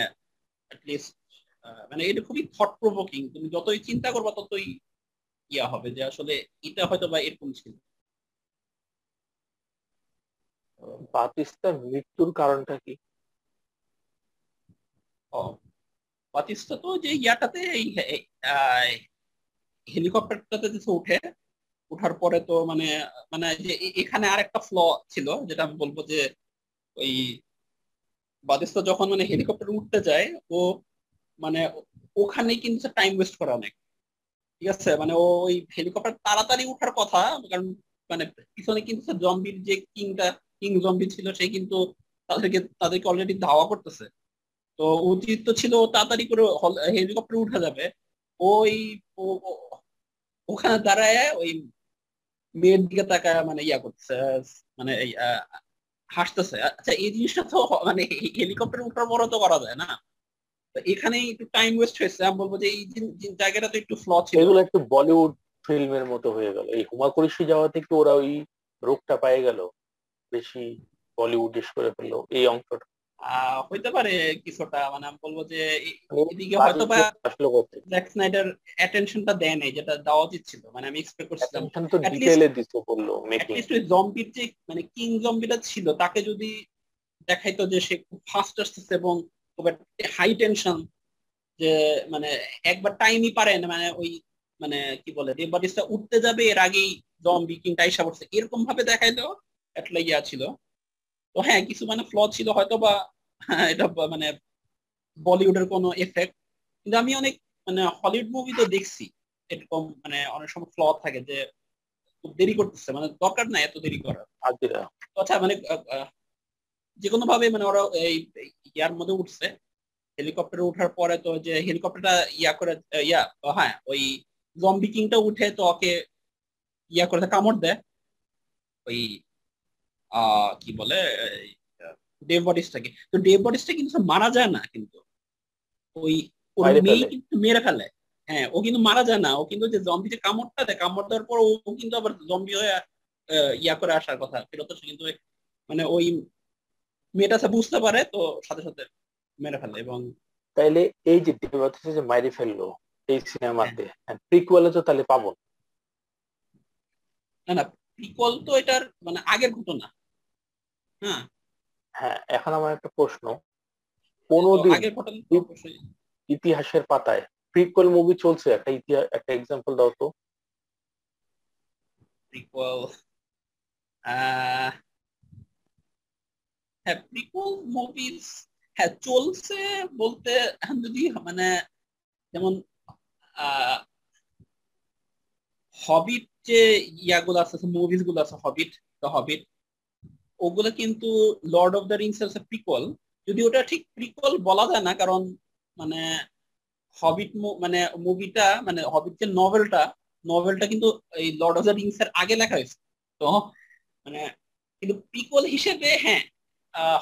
মানে এটা খুবই থট প্রভোকিং তুমি যতই চিন্তা করবা ততই ইয়া হবে যে আসলে এটা হয়তো বা এরকম ছিল। বাতিস্তার মৃত্যুর কারণটা কি? বাতিস্তা তো যে ইয়াটাতে এই হেলিকপ্টারটাতে যে উঠে, উঠার পরে তো মানে মানে যে এখানে আর একটা ফ্ল ছিল, যেটা আমি বলব যে ওই বাদিস্তা যখন মানে হেলিকপ্টার উঠতে যায়, ও মানে ওখানেই কিন্তু টাইম ওয়েস্ট করে অনেক। ঠিক আছে? মানে ওই হেলিকপ্টার তাড়াতাড়ি উঠার কথা, কারণ মানে পিছনে কিন্তু জম্বির যে কিংটা কিং জম্বি ছিল, সে কিন্তু তাদেরকে তাদেরকে অলরেডি ধাওয়া করতেছে। তো উচিত তো ছিল তাড়াতাড়ি করে হেলিকপ্টার উঠে যাবে। ওই ওখানে দাঁড়ায়, ওই মেয়ের দিকে তাকায় মানে ইয়া করতেছে মানে হাসতেছে। আচ্ছা এই জিনিসটা তো মানে হেলিকপ্টার উঠার পরও তো করা যায় না। এখানে একটু টাইম ওয়েস্ট হয়েছে। আমি বলব যে এই জায়গাটা তো একটু ফ্ল ছিল। এগুলো একটু বলিউড ফিল্মের মতো হয়ে গেল। এই হুমা কুরেশি যাওয়া থেকে ওরা ওই রোগটা পেয়ে গেল। বেশি বলিউডিশ করে ফেলল এই অংশটা। হইতে পারে কিছুটা মানে আমি বলব যে এদিকে হয়তো বা জ্যাক স্নাইডার অ্যাটেনশনটা দেয় নাই যেটা দেওয়া উচিত ছিল মানে আমি এক্সপেক্ট করছিলাম তো ডিটেইলে দিতে বলল অ্যাটলিস্ট ওই জম্বির যে মানে কিং জম্বিটা ছিল তাকে যদি দেখাইতো যে সে খুব ফাস্ট আসতেছে এবং খুব হাই টেনশন যে মানে একবার টাইমই পারে না মানে ওই মানে কি বলে ডেড বডিসটা উঠতে যাবে এর আগেই জম্বি কিংটা আইসা পড়ছে এরকম ভাবে দেখাইতো একটা ইয়া ছিল। তো হ্যাঁ কিছু মানে ফ্ল ছিল হয়তো বা এটা মানে বলিউডের কোনো এফেক্ট কিন্তু আমি অনেক মানে হলিউড মুভি তো দেখছি। এরকম মানে অনেক সময় ফ্ল থাকে যে খুব দেরি করতেছে। মানে দরকার নাই এত দেরি করার। আচ্ছা মানে যে কোনো ভাবে মানে ওরা এই ইয়ার মধ্যে উঠছে। হেলিকপ্টারে উঠার পরে তো যে হেলিকপ্টারটা ইয়া করে ইয়া হ্যাঁ ওই জম্বি কিংটা উঠে তো ওকে ইয়া করে কামড় দেয়। ওই কি বলে ডেভ বডিসটাকে তো ডেভ বডিসটা কিন্তু মারা যায় না কিন্তু। ওই মেয়ে কিন্তু মেরে ফেলে। হ্যাঁ ও কিন্তু মারা যায় না। ও কিন্তু যে জম্বিতে কামড়টা দেয় কামড় দেওয়ার পর ও কিন্তু আবার জম্বি হয়ে ইয়া করে আসার কথা। ফেরত আসে কিন্তু মানে ওই মেয়েটা বুঝতে পারে তো সাথে সাথে মেরে ফেলে এবং তাইলে এই যে যে মাইরে ফেলল এই সিনেমাতে প্রিকুয়ালে তো তাহলে পাবো। না না প্রিকল তো এটার মানে আগের ঘটনা হ্যাঁ। হ্যাঁ এখন আমার একটা প্রশ্ন। কোনদিন ইতিহাসের পাতায় প্রিকল মুভি চলছে একটা ইতিহাস একটা এক্সাম্পল দাও তো। প্রিকল হ্যাঁ প্রিকল মুভিজ হ্যাঁ চলছে বলতে যদি মানে যেমন হবিট যে ইয়াগুলো আছে মুভিজগুলো আছে হবিট দ্য হবিট ওগুলো কিন্তু লর্ড অফ দ্য রিংস এর প্রিকল যদি ওটা ঠিক প্রিকল বলা যায় না, কারণ মানে হবিট মানে মুভিটা মানে হবিট যে নভেলটা নভেলটা কিন্তু এই লর্ড অফ দ্য রিংস এর আগে লেখা হয়েছে। তো মানে কিন্তু পিকল হিসেবে হ্যাঁ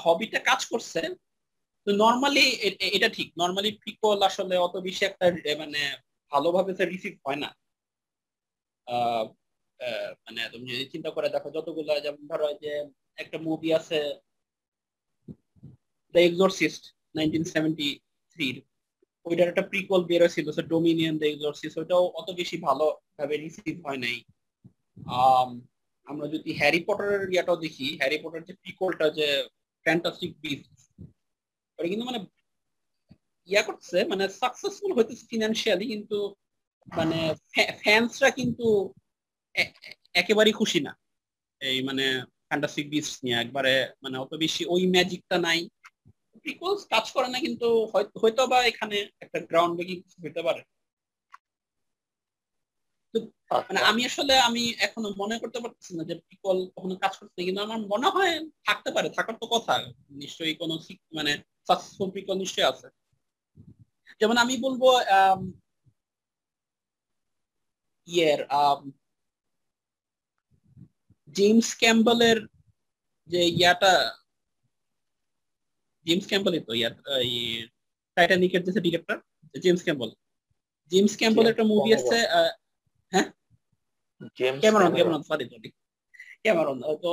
হবিটা কাজ করছে। তো নর্মালি এটা ঠিক। নর্মালি প্রিকল আসলে অত বেশি একটা মানে ভালোভাবে রিসিভ হয় না। মানে তুমি যদি চিন্তা করে দেখো যতগুলো, যেমন ধরো যে একটা মুভি আছে দ্য এক্সোরসিস্ট নাইনটিন সেভেন্টি থ্রির ওইটার একটা প্রিকল বের হয়েছিল ডোমিনিয়ন দ্য এক্সোরসিস্ট ওইটাও অত বেশি ভালোভাবে রিসিভ হয় নাই। আমরা যদি হ্যারি পটারের ইয়াটাও দেখি হ্যারি পটার যে প্রিকলটা যে ফ্যান্টাস্টিক বিস্ট ওটা কিন্তু মানে ইয়া করছে মানে সাকসেসফুল হইতেছে ফিনান্সিয়ালি কিন্তু মানে ফ্যান্সরা কিন্তু একেবারেই খুশি না। এই মানে ফ্যান্টাসিক বিস্ট নিয়ে একবারে মানে অত বেশি ওই ম্যাজিকটা নাই। প্রিকলস কাজ করে না কিন্তু হয়তো বা এখানে একটা গ্রাউন্ড ব্রেকিং হইতে পারে। মানে আমি আসলে আমি এখনও মনে করতে পারতেছি না যে প্রিকল কখনো কাজ করছে কিন্তু আমার মনে হয় থাকতে পারে, থাকার তো কথা। নিশ্চয়ই কোনো মানে সাকসেসফুল প্রিকল নিশ্চয়ই আছে। যেমন আমি বলব ইয়ের জেমস ক্যাম্বলের যে ইয়াটা জেমস ক্যাম্বলই তো ইয়ার টাইটানিকের যে director James Campbell James Campbell একটা মুভি আছে হ্যাঁ? Cameron Cameron sorry sorry Cameron তো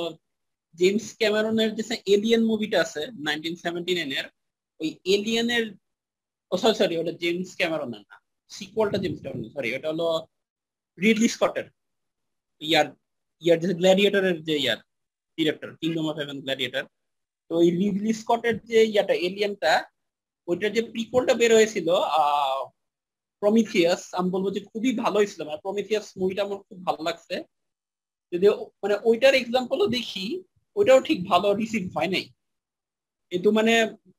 জেমস ক্যামেরনের যে এলিয়েন মুভিটা আছে নাইনটিন সেভেন্টি নাইনের ওই এলিয়েনের ও সরি সরি ওটা জেমস ক্যামেরনের না। সিকুয়ালটা জেমস ক্যামেরন সরি ওটা হলো রিডলি স্কটের ইয়ার ইয়ার যে গ্ল্যাডিয়েটরের যে ইয়ার director Kingdom of Heaven Gladiator তো ওই রিডলি স্কটের যে ইয়াটা এলিয়েনটা ওইটার যে প্রিকোলটা বের হয়েছিল প্রমিথিয়াস আমি বলব যে খুবই ভালো হয়েছিল। মানে প্রমিথিয়াস মুভিটা আমার খুব ভালো লাগছে। যদি মানে ওইটার এক্সাম্পলও দেখি, ওইটাও ঠিক ভালো রিসিভ হয় নাই। কিন্তু মানে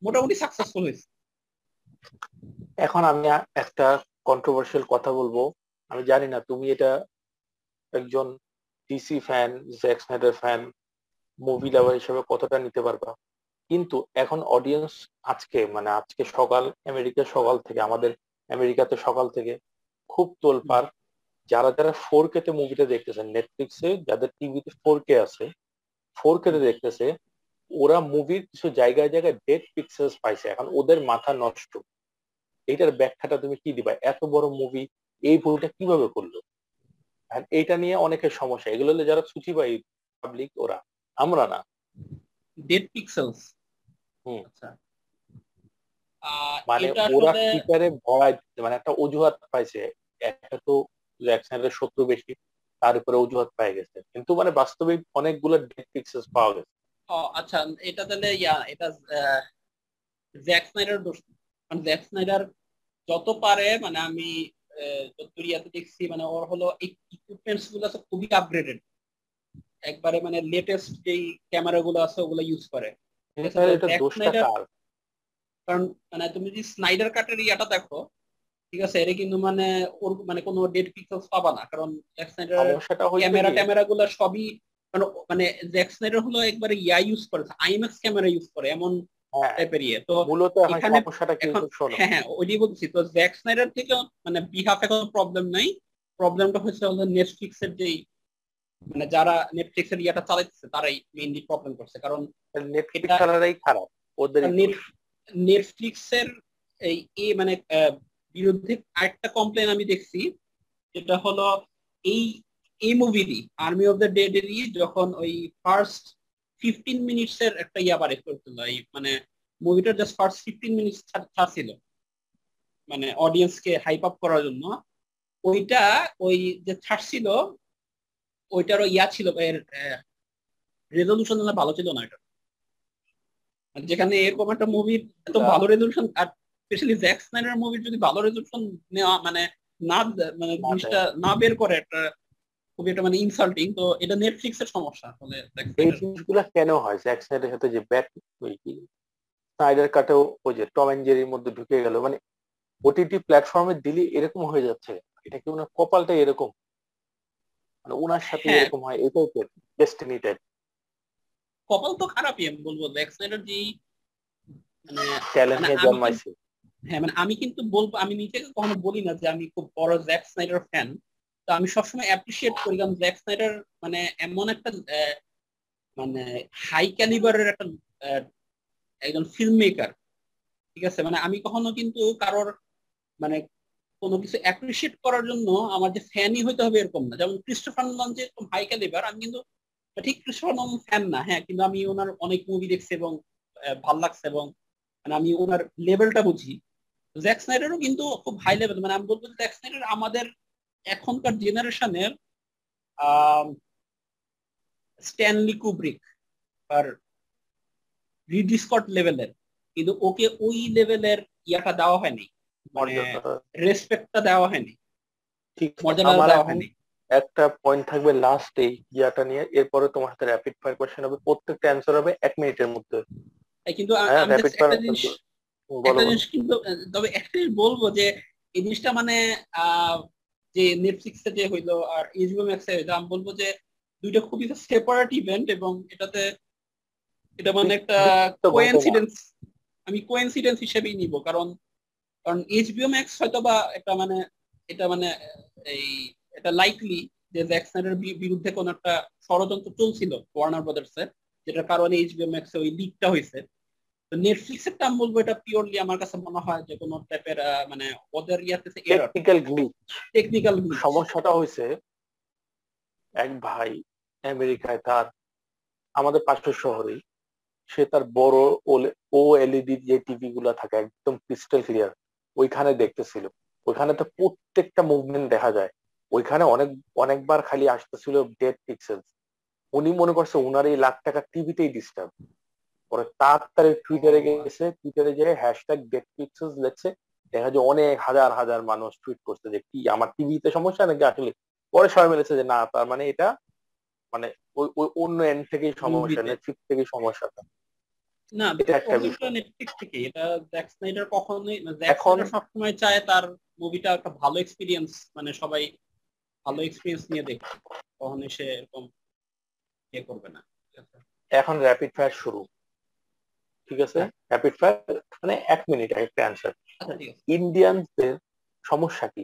মোটামুটি সাকসেসফুল হয়েছে। এখন আমি একটা কন্ট্রোভার্সিয়াল কথা বলব। আমি জানি না, তুমি এটা একজন DC fan Zack Snyder fan movie lover হিসেবে কতটা নিতে পারবা? কিন্তু এখন অডিয়েন্স আজকে মানে আজকে সকাল, আমেরিকা সকাল থেকে, আমাদের আমেরিকাতে সকাল থেকে খুব তোলপার যারা যারা ফোর কে তে মুভিটা দেখতেছে নেটফ্লিক্সে যাদের টিভিতে ফোর কে আছে ফোর কে তে দেখতেছে, ওরা মুভির কিছু জায়গায় জায়গায় ডেড পিক্সেলস পাইছে। এখন ওদের মাথা নষ্ট। এইটার ব্যাখ্যাটা তুমি কি দিবা? এত বড় মুভি এই ভুলটা কীভাবে করল? আর এইটা নিয়ে অনেকের সমস্যা। এগুলো হলে যারা পাই পাবলিক ওরা। আমরা না। ডেড পিক্সেলস হুম। আচ্ছা। মানে ওরা ফিচারে ভয় মানে একটা অজুহাত পাইছে। একটা তো জ্যাকসনের শত্রু বেশি তার উপরে অজুহাত পাই গেছে। কিন্তু মানে বাস্তবিক অনেকগুলো ডেড পিক্সেলস পাওয়া গেছে। আচ্ছা এটা তাহলে ইয়া এটা জ্যাক স্নাইডার দোষ। কারণ জ্যাক স্নাইডার যত পারে মানে আমি যত ইয়াতে দেখছি মানে ওর হলো ইকুইপমেন্টসগুলো আছে খুবই আপগ্রেডেড একবারে মানে লেটেস্ট যেই ক্যামেরা গুলো আছে ওগুলো ইউজ করে। কারণ মানে তুমি যদি স্নাইডার কাটের ইয়াটা দেখো ঠিক আছে এটা কিন্তু মানে ওর মানে কোনো ডেড পিক্সেলস পাবা না। কারণ জ্যাক স্নাইডার ক্যামেরা ট্যামেরা গুলো সবই মানে মানে জ্যাক স্নাইডার হলো একবারে ইয়া ইউজ করে আইম্যাক্স ক্যামেরা ইউজ করে। এমন টাইপের তো মূলত এখানে হ্যাঁ হ্যাঁ ওইটাই বলছি। তো জ্যাক স্নাইডার থেকে মানে বিহাফে কোনো প্রবলেম নাই। প্রবলেমটা হচ্ছে হলো নেটফ্লিক্স এর যেই মানে যারা নেটফ্লিক্স এর ইয়াটা চালাইতেছে তারাই মেইনলি প্রবলেম করছে। কারণ নেটফ্লিক্স চালারাই খারাপ। ওদের নেটফ্লিক্স এর এই এ মানে বিরুদ্ধে আরেকটা কমপ্লেন আমি দেখছি। যেটা হলো এই এই মুভিরই আর্মি অফ দ্য ডেডেরই যখন ওই ফার্স্ট ফিফটিন মিনিটস এর একটা ইয়া বারে করছিল এই মানে মুভিটার জাস্ট ফার্স্ট ফিফটিন মিনিটস ছাড়ছিল মানে অডিয়েন্সকে হাইপ আপ করার জন্য। ওইটা ওই যে ছাড়ছিল ওইটারও ইয়া ছিল এর রেজলিউশন ভালো ছিল না এটা যেখানে এরকম একটা মুভির এত ভালো রেজলিউশন আর স্পেশালি জ্যাক স্নাইডার মুভির যদি ভালো রেজলিউশন নেওয়া মানে না মানে জিনিসটা না বের করে একটা খুবই একটা মানে ইনসাল্টিং তো এটা নেটফ্লিক্স এর সমস্যা। আসলে এই জিনিসগুলো কেন হয়? জ্যাক স্নাইডারের সাথে যে ব্যাট স্নাইডার কাটেও ওই যে টম এন্ড জেরির মধ্যে ঢুকে গেল। মানে ওটিটি প্ল্যাটফর্মে দিলি এরকম হয়ে যাচ্ছে। এটা কি ওনার কপালটা এরকম? মানে ওনার সাথে হ্যাঁ। এরকম হয়? এই টাইপের ডেস্টিনি টাইপ কপাল তো খারাপই আমি বলব। জ্যাক স্নাইডার যে মানে ট্যালেন্ট জন্মাইছে। হ্যাঁ মানে আমি কিন্তু বলব আমি নিজেকে কখনো বলি না যে আমি খুব বড় জ্যাক স্নাইডার ফ্যান তো আমি সবসময় অ্যাপ্রিসিয়েট করি জ্যাক স্নাইডার মানে এমন একটা মানে হাই ক্যালিবারের একটা একজন ফিল্ম মেকার ঠিক আছে? মানে আমি কখনো কিন্তু কারোর মানে কোনো কিছু অ্যাপ্রিসিয়েট করার জন্য আমার যে ফ্যানই হইতে হবে এরকম না। যেমন ক্রিস্টোফার নন যে হাই ক্যালিবার আমি কিন্তু ঠিক ক্রিস্টোফার নন ফ্যান না হ্যাঁ? কিন্তু আমি ওনার অনেক মুভি দেখছি এবং ভালো লাগছে এবং মানে আমি ওনার লেভেলটা বুঝি। জ্যাক স্নাইডারও কিন্তু খুব হাই লেভেল মানে আমি বলব জ্যাক স্নাইডার আমাদের এখনকার জেনারেশনের স্ট্যানলি কুব্রিক আর রিডি স্কট লেভেলের কিন্তু ওকে ওই লেভেলের ইয়াটা দেওয়া হয়নি। মানে রেসপেক্টটা দেওয়া হয়নি। ঠিক মর্যাদা দেওয়া হয়নি। একটা পয়েন্ট থাকবে লাস্ট ইয়াটা নিয়ে। এরপরে তোমার সাথে র্যাপিড ফায়ার কোশ্চেন হবে। প্রত্যেকটা অ্যান্সার হবে এক মিনিটের মধ্যে। কিন্তু হ্যাঁ, একটা জিনিস কিন্তু তবে একটা বলব যে এই জিনিসটা মানে যে নেটফ্লিক্সে যে হইল আর এইচবিও ম্যাক্সে হইল আমি বলব যে দুইটা খুবই সেপারেট ইভেন্ট এবং এটাতে এটা মানে একটা কোইন্সিডেন্স আমি কোইন্সিডেন্স হিসেবেই নিব। কারণ কারণ এইচবিও ম্যাক্স হয়তো বা একটা মানে এটা মানে এই এটা লাইকলি যে জ্যাক স্নাইডার বিরুদ্ধে কোন একটা ষড়যন্ত্র চলছিল ওয়ার্নার ব্রাদার্স এর যেটার কারণে এইচবিও ম্যাক্স ওই লিকটা হয়েছে তো নেটফ্লিক্সের টাম বলব এটা পিওরলি আমার কাছে মনে হয় যে কোনো টাইপের মানে ওদের ইয়াতে টেকনিক্যাল গ্লিচ টেকনিক্যাল সমস্যাটা হয়েছে এক ভাই আমেরিকায় তার আমাদের পাশের শহরে সে তার বড় ও এলইডি যে টিভি গুলা থাকে একদম ক্রিস্টাল ক্লিয়ার ওইখানে দেখতেছিল। ওইখানে তো প্রত্যেকটা মুভমেন্ট দেখা যায়। ওইখানে অনেক অনেকবার খালি আসতেছিল ডেড পিক্সেল উনি মনে করছে উনার এই লাখ টাকা টিভিতেই ডিস্টার্ব পরে তাড়াতাড়ি টুইটারে গেছে টুইটারে যে হ্যাশট্যাগ ডেড পিক্সেলস লেখছে দেখা যায় অনেক হাজার হাজার মানুষ টুইট করছে যে কি আমার টিভিতে সমস্যা নাকি আসলে? পরে সবাই মিলেছে যে না তার মানে এটা মানে ওই অন্য এন্ড থেকেই সমস্যা নেটফ্লিক্স থেকেই সমস্যাটা না নেটফ্লিক্স থেকে এটা জ্যাক স্নাইডার কখনোই জ্যাক স্নাইডার সবসময় চায় তার মুভিটা একটা ভালো এক্সপিরিয়েন্স মানে সবাই ভালো এক্সপিরিয়েন্স নিয়ে দেখবে কখনোই সে এরকম ইয়ে করবে না। এখন র্যাপিড ফায়ার শুরু। ঠিক আছে? র্যাপিড ফায়ার মানে এক মিনিট একটা অ্যান্সার ইন্ডিয়ানদের সমস্যা কি?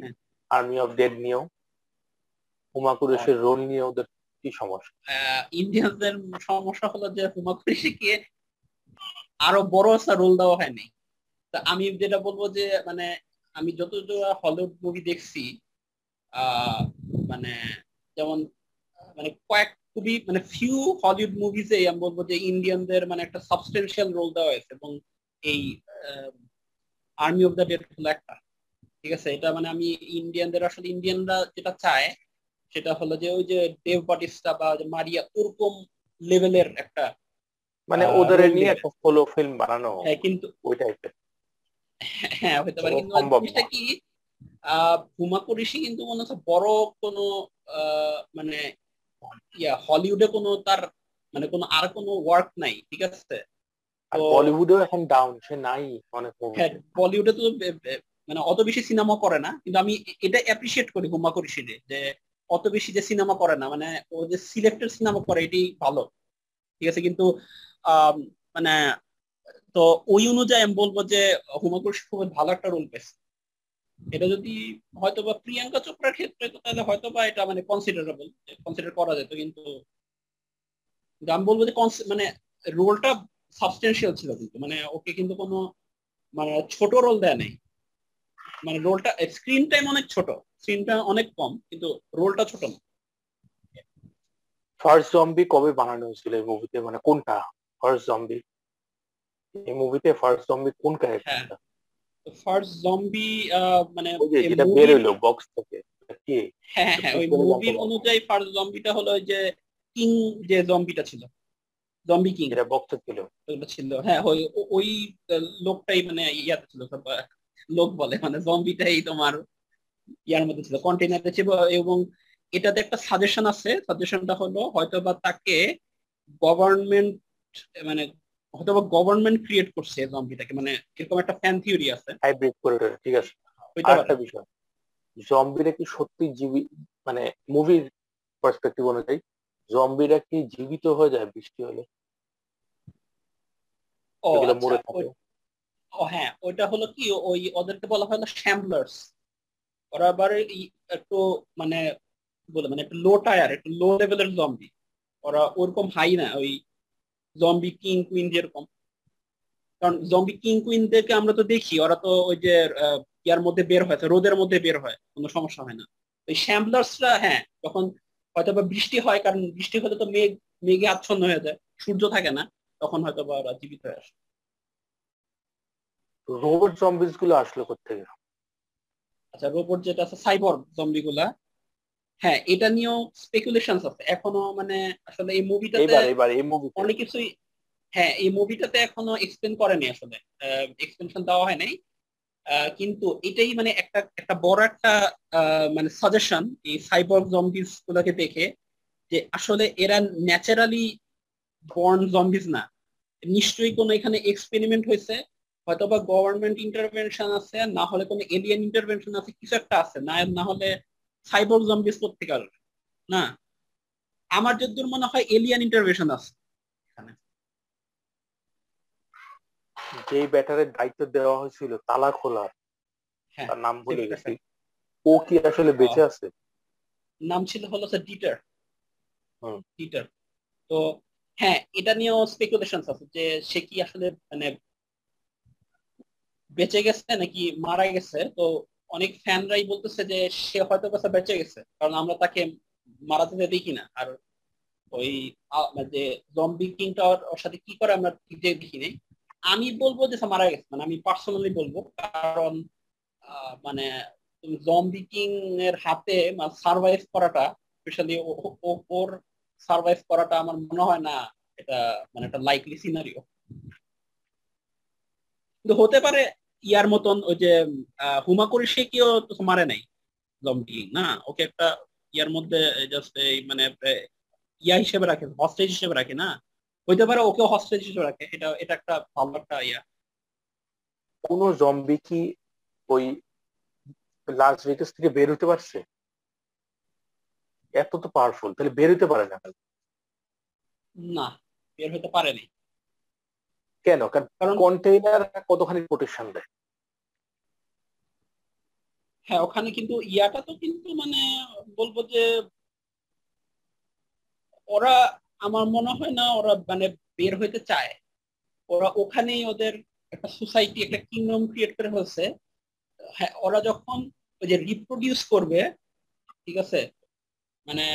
আর্মি অফ ডেড নিয়েও? হুমা কুরেশের রোল নিয়ে ওদের কি সমস্যা? ইন্ডিয়ানদের সমস্যা হলো যে হুমা কুরেশিকে আরও বড় একটা রোল দেওয়া হয়নি। তা আমি যেটা বলব যে মানে আমি যত হলিউড মুভি দেখছি মানে যেমন মানে কয়েক খুবই মানে ফিউ হলিউড মুভিজে আমি বলব যে ইন্ডিয়ানদের মানে একটা সাবস্টেন্সিয়াল রোল দেওয়া হয়েছে এবং এই আর্মি অফ দ্য ডেড হলো একটা। ঠিক আছে? এটা মানে আমি ইন্ডিয়ানদের আসলে ইন্ডিয়ানরা যেটা চায় সেটা হলো যে ওই যে দেব বাটিস্টা বা মারিয়া ওরকম লেভেলের একটা মানে ওদের নিয়ে একটা ফলো ফিল্ম বানানো হ্যাঁ কিন্তু ওই টাইপের হ্যাঁ হতে পারে। কিন্তু জিনিসটা কি ভুমা করিসি কিন্তু মনে হচ্ছে বড় কোনো মানে ইয়া হলিউডে কোনো তার মানে কোনো আর কোনো ওয়ার্ক নাই ঠিক আছে? বলিউডেও এখন ডাউন সে নাই অনেক হ্যাঁ বলিউডে তো মানে অত বেশি সিনেমা করে না কিন্তু আমি এটা অ্যাপ্রিসিয়েট করি হুমা করিসিরে যে অত বেশি যে সিনেমা করে না মানে ও যে সিলেক্টেড সিনেমা করে এটি ভালো ঠিক আছে? কিন্তু মানে তো ওই অনুযায়ী আমি বলব যে হুমা করিসি খুব ভালো একটা রোল পেয়েছে। এটা যদি হয়তো বা প্রিয়াঙ্কা চোপড়ার ক্ষেত্রে তো তাহলে হয়তো বা এটা মানে কনসিডারেবল কনসিডার করা যেত কিন্তু আমি বলব যে মানে রোলটা সাবস্টেন্সিয়াল ছিল কিন্তু। মানে ওকে কিন্তু কোনো মানে ছোট রোল দেয় নাই। মানে রোলটা স্ক্রিন টাইম অনেক ছোট স্ক্রিনটা অনেক কম কিন্তু রোলটা ছোট না। ফার্স্ট জম্বি কবে বানানো হয়েছিল এই মুভিতে মানে কোনটা? ফার্স্ট জম্বি এই মুভিতে ফার্স্ট জম্বি কোন ক্যারেক্টারটা ফার্স্ট জম্বি মানে যেটা বের হইল বক্স থেকে হ্যাঁ হ্যাঁ ওই মুভির অনুযায়ী ফার্স্ট জম্বিটা হলো যে কিং যে জম্বিটা ছিল। জম্বি কিং যেটা বক্সে ছিল। ওটা ছিল। হ্যাঁ ওই ওই লোকটাই মানে ইয়াতে ছিল লোক বলে মানে জম্বিটাই তোমার ইয়ার মধ্যে ছিল কন্টেনারে ছিল। এবং এটাতে একটা সাজেশন আছে। সাজেশনটা হলো হয়তো বা তাকে গভর্নমেন্ট মানে হয়তো গভর্নমেন্ট ক্রিয়েট করছে জম্বিটাকে মানে এরকম একটা ফ্যান থিওরি আছে। হাইব্রিড করে ঠিক আছে। আরেকটা বিষয় জম্বিরা কি সত্যি জীবী মানে মুভির পার্সপেক্টিভ অনুযায়ী জম্বিরা কি জীবিত হয়ে যায় বৃষ্টি হলে? ও ও হ্যাঁ ওইটা হলো কি ওই ওদেরকে বলা হয় না শ্যাম্বলার্স ওরা আবার একটু মানে বলে মানে একটু লো টায়ার একটু লো লেভেলের জম্বি ওরা ওরকম হাই না ওই জম্বি কিং কুইন যেরকম। কারণ জম্বি কিং কুইনদেরকে আমরা তো দেখি ওরা তো ওই যে ইয়ার মধ্যে বের হয় রোদের মধ্যে বের হয় কোনো সমস্যা হয় না। ওই শ্যাম্বলার্সরা হ্যাঁ যখন হয়তো বা বৃষ্টি হয় কারণ বৃষ্টি হলে তো মেঘ মেঘে আচ্ছন্ন হয়ে যায় সূর্য থাকে না তখন হয়তো বা ওরা জীবিত হয়ে আসে। রোবট জম্বিসগুলো আসলো কোথেকে আচ্ছা রোবট যেটা আছে সাইবর জম্বি গুলা হ্যাঁ এটা নিয়েও স্পেকুলেশন আছে। এখনও মানে আসলে এই মুভিটাতে অনেক কিছুই হ্যাঁ এই মুভিটাতে এখনও এক্সপ্লেন করেনি আসলে। এক্সপ্লেনেশন দেওয়া হয় নাই। কিন্তু এটাই মানে একটা একটা বড় একটা মানে সাজেশন এই সাইবর জম্বিস গুলোকে দেখে যে আসলে এরা ন্যাচারালি বর্ন জম্বিস না। নিশ্চয়ই কোনো এখানে এক্সপেরিমেন্ট হয়েছে। হয়তো বা গভর্নমেন্ট ইন্টারভেনশন আছে না হলে কোনো এলিয়ান ইন্টারভেনশন আছে কিছু একটা আছে। না না হলে সাইবর জম্বিস প্রত্যেকার না? আমার যদ্দূর মনে হয় এলিয়ান ইন্টারভেশন আছে। যে ব্যাটারের দায়িত্ব দেওয়া হয়েছিল তালা খোলার হ্যাঁ তার নাম ভুলে গেছি। ও কি আসলে বেঁচে আছে? নাম ছিল হলো স্যার ডিটার। ডিটার তো হ্যাঁ এটা নিয়েও স্পেকুলেশন আছে যে সে কি আসলে মানে বেঁচে গেছে নাকি মারা গেছে। তো অনেক ফ্যানরাই বলতেছে যে সে হয়তো কাছে বেঁচে গেছে, কারণ আমরা তাকে মারা যেতে দেখি না। আর ওই মানে যে জম্বি কিংটা ওর সাথে কি করে আমরা দেখি নাই। আমি বলব যে মারা গেছে মানে আমি পার্সোনালি বলব, কারণ মানে জম্বি কিং এর হাতে সার্ভাইভ করাটা স্পেশালি ওর সার্ভাইভ করাটা আমার মনে হয় না এটা মানে একটা লাইকলি সিনারিও কিন্তু হতে পারে ইয়ার মতন ওই যে আহ, হুমাকুরি সে কেউ মারে নাই। জম্বি না ওকে একটা ইয়ার মধ্যে জাস্ট এই মানে ইয়া হিসেবে রাখে হস্টেজ হিসেবে রাখে না? হইতে পারে ওকে হস্টেজ হিসেবে রাখে এটা এটা একটা ভালো একটা ইয়া। কোন জম্বি কি ওই লাস ভেগাস থেকে বের হতে পারছে? এত তো পাওয়ারফুল তাহলে বের হতে পারে না না বের হতে পারেনি কেন? কারণ কারণ কন্টেইনার কতখানি প্রোটেকশন দেয়? হ্যাঁ ওখানে কিন্তু ইয়াটা তো কিন্তু মানে বলব যে ওরা আমার মনে হয় না ওরা মানে বের হইতে চায়। ওরা ওখানেই ওদের একটা সোসাইটি একটা কিংডম ক্রিয়েট করে ফেলছে। হ্যাঁ ওরা যখন ওই যে রিপ্রোডিউস করবে, ঠিক আছে? মানে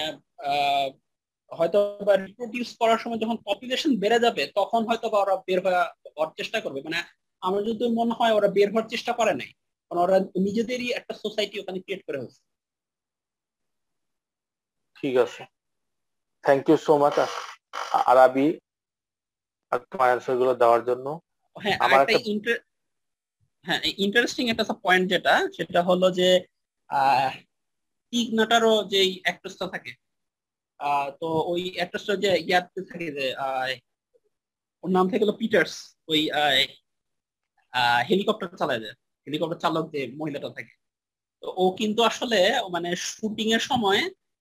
হয়তো বা রিপ্রোডিউস করার সময় যখন পপুলেশন বেড়ে যাবে, তখন হয়তো বা ওরা বের হওয়ার চেষ্টা করবে। মানে আমার যদি মনে হয় ওরা বের হওয়ার চেষ্টা করে নাই। কারণ ওরা নিজেদেরই একটা সোসাইটি ওখানে ক্রিয়েট করে ফেলছে ঠিক আছে। Thank you so much Arabi আর তোমার অ্যান্সারগুলো দেওয়ার জন্য। হ্যাঁ আমার একটা- হ্যাঁ ইন্টারেস্টিং একটা পয়েন্ট যেটা সেটা হলো যে টিগনাটারও যে অ্যাক্ট্রেসটা থাকে তো ওই অ্যাক্ট্রেসটা যে ইয়াতে থাকে যে ওর নাম থেকে হলো পিটার্স ওই হেলিকপ্টার চালায় যায় হেলিকপ্টার চালক যে মহিলাটা থাকে। তো ও কিন্তু আসলে মানে শুটিং এর সময়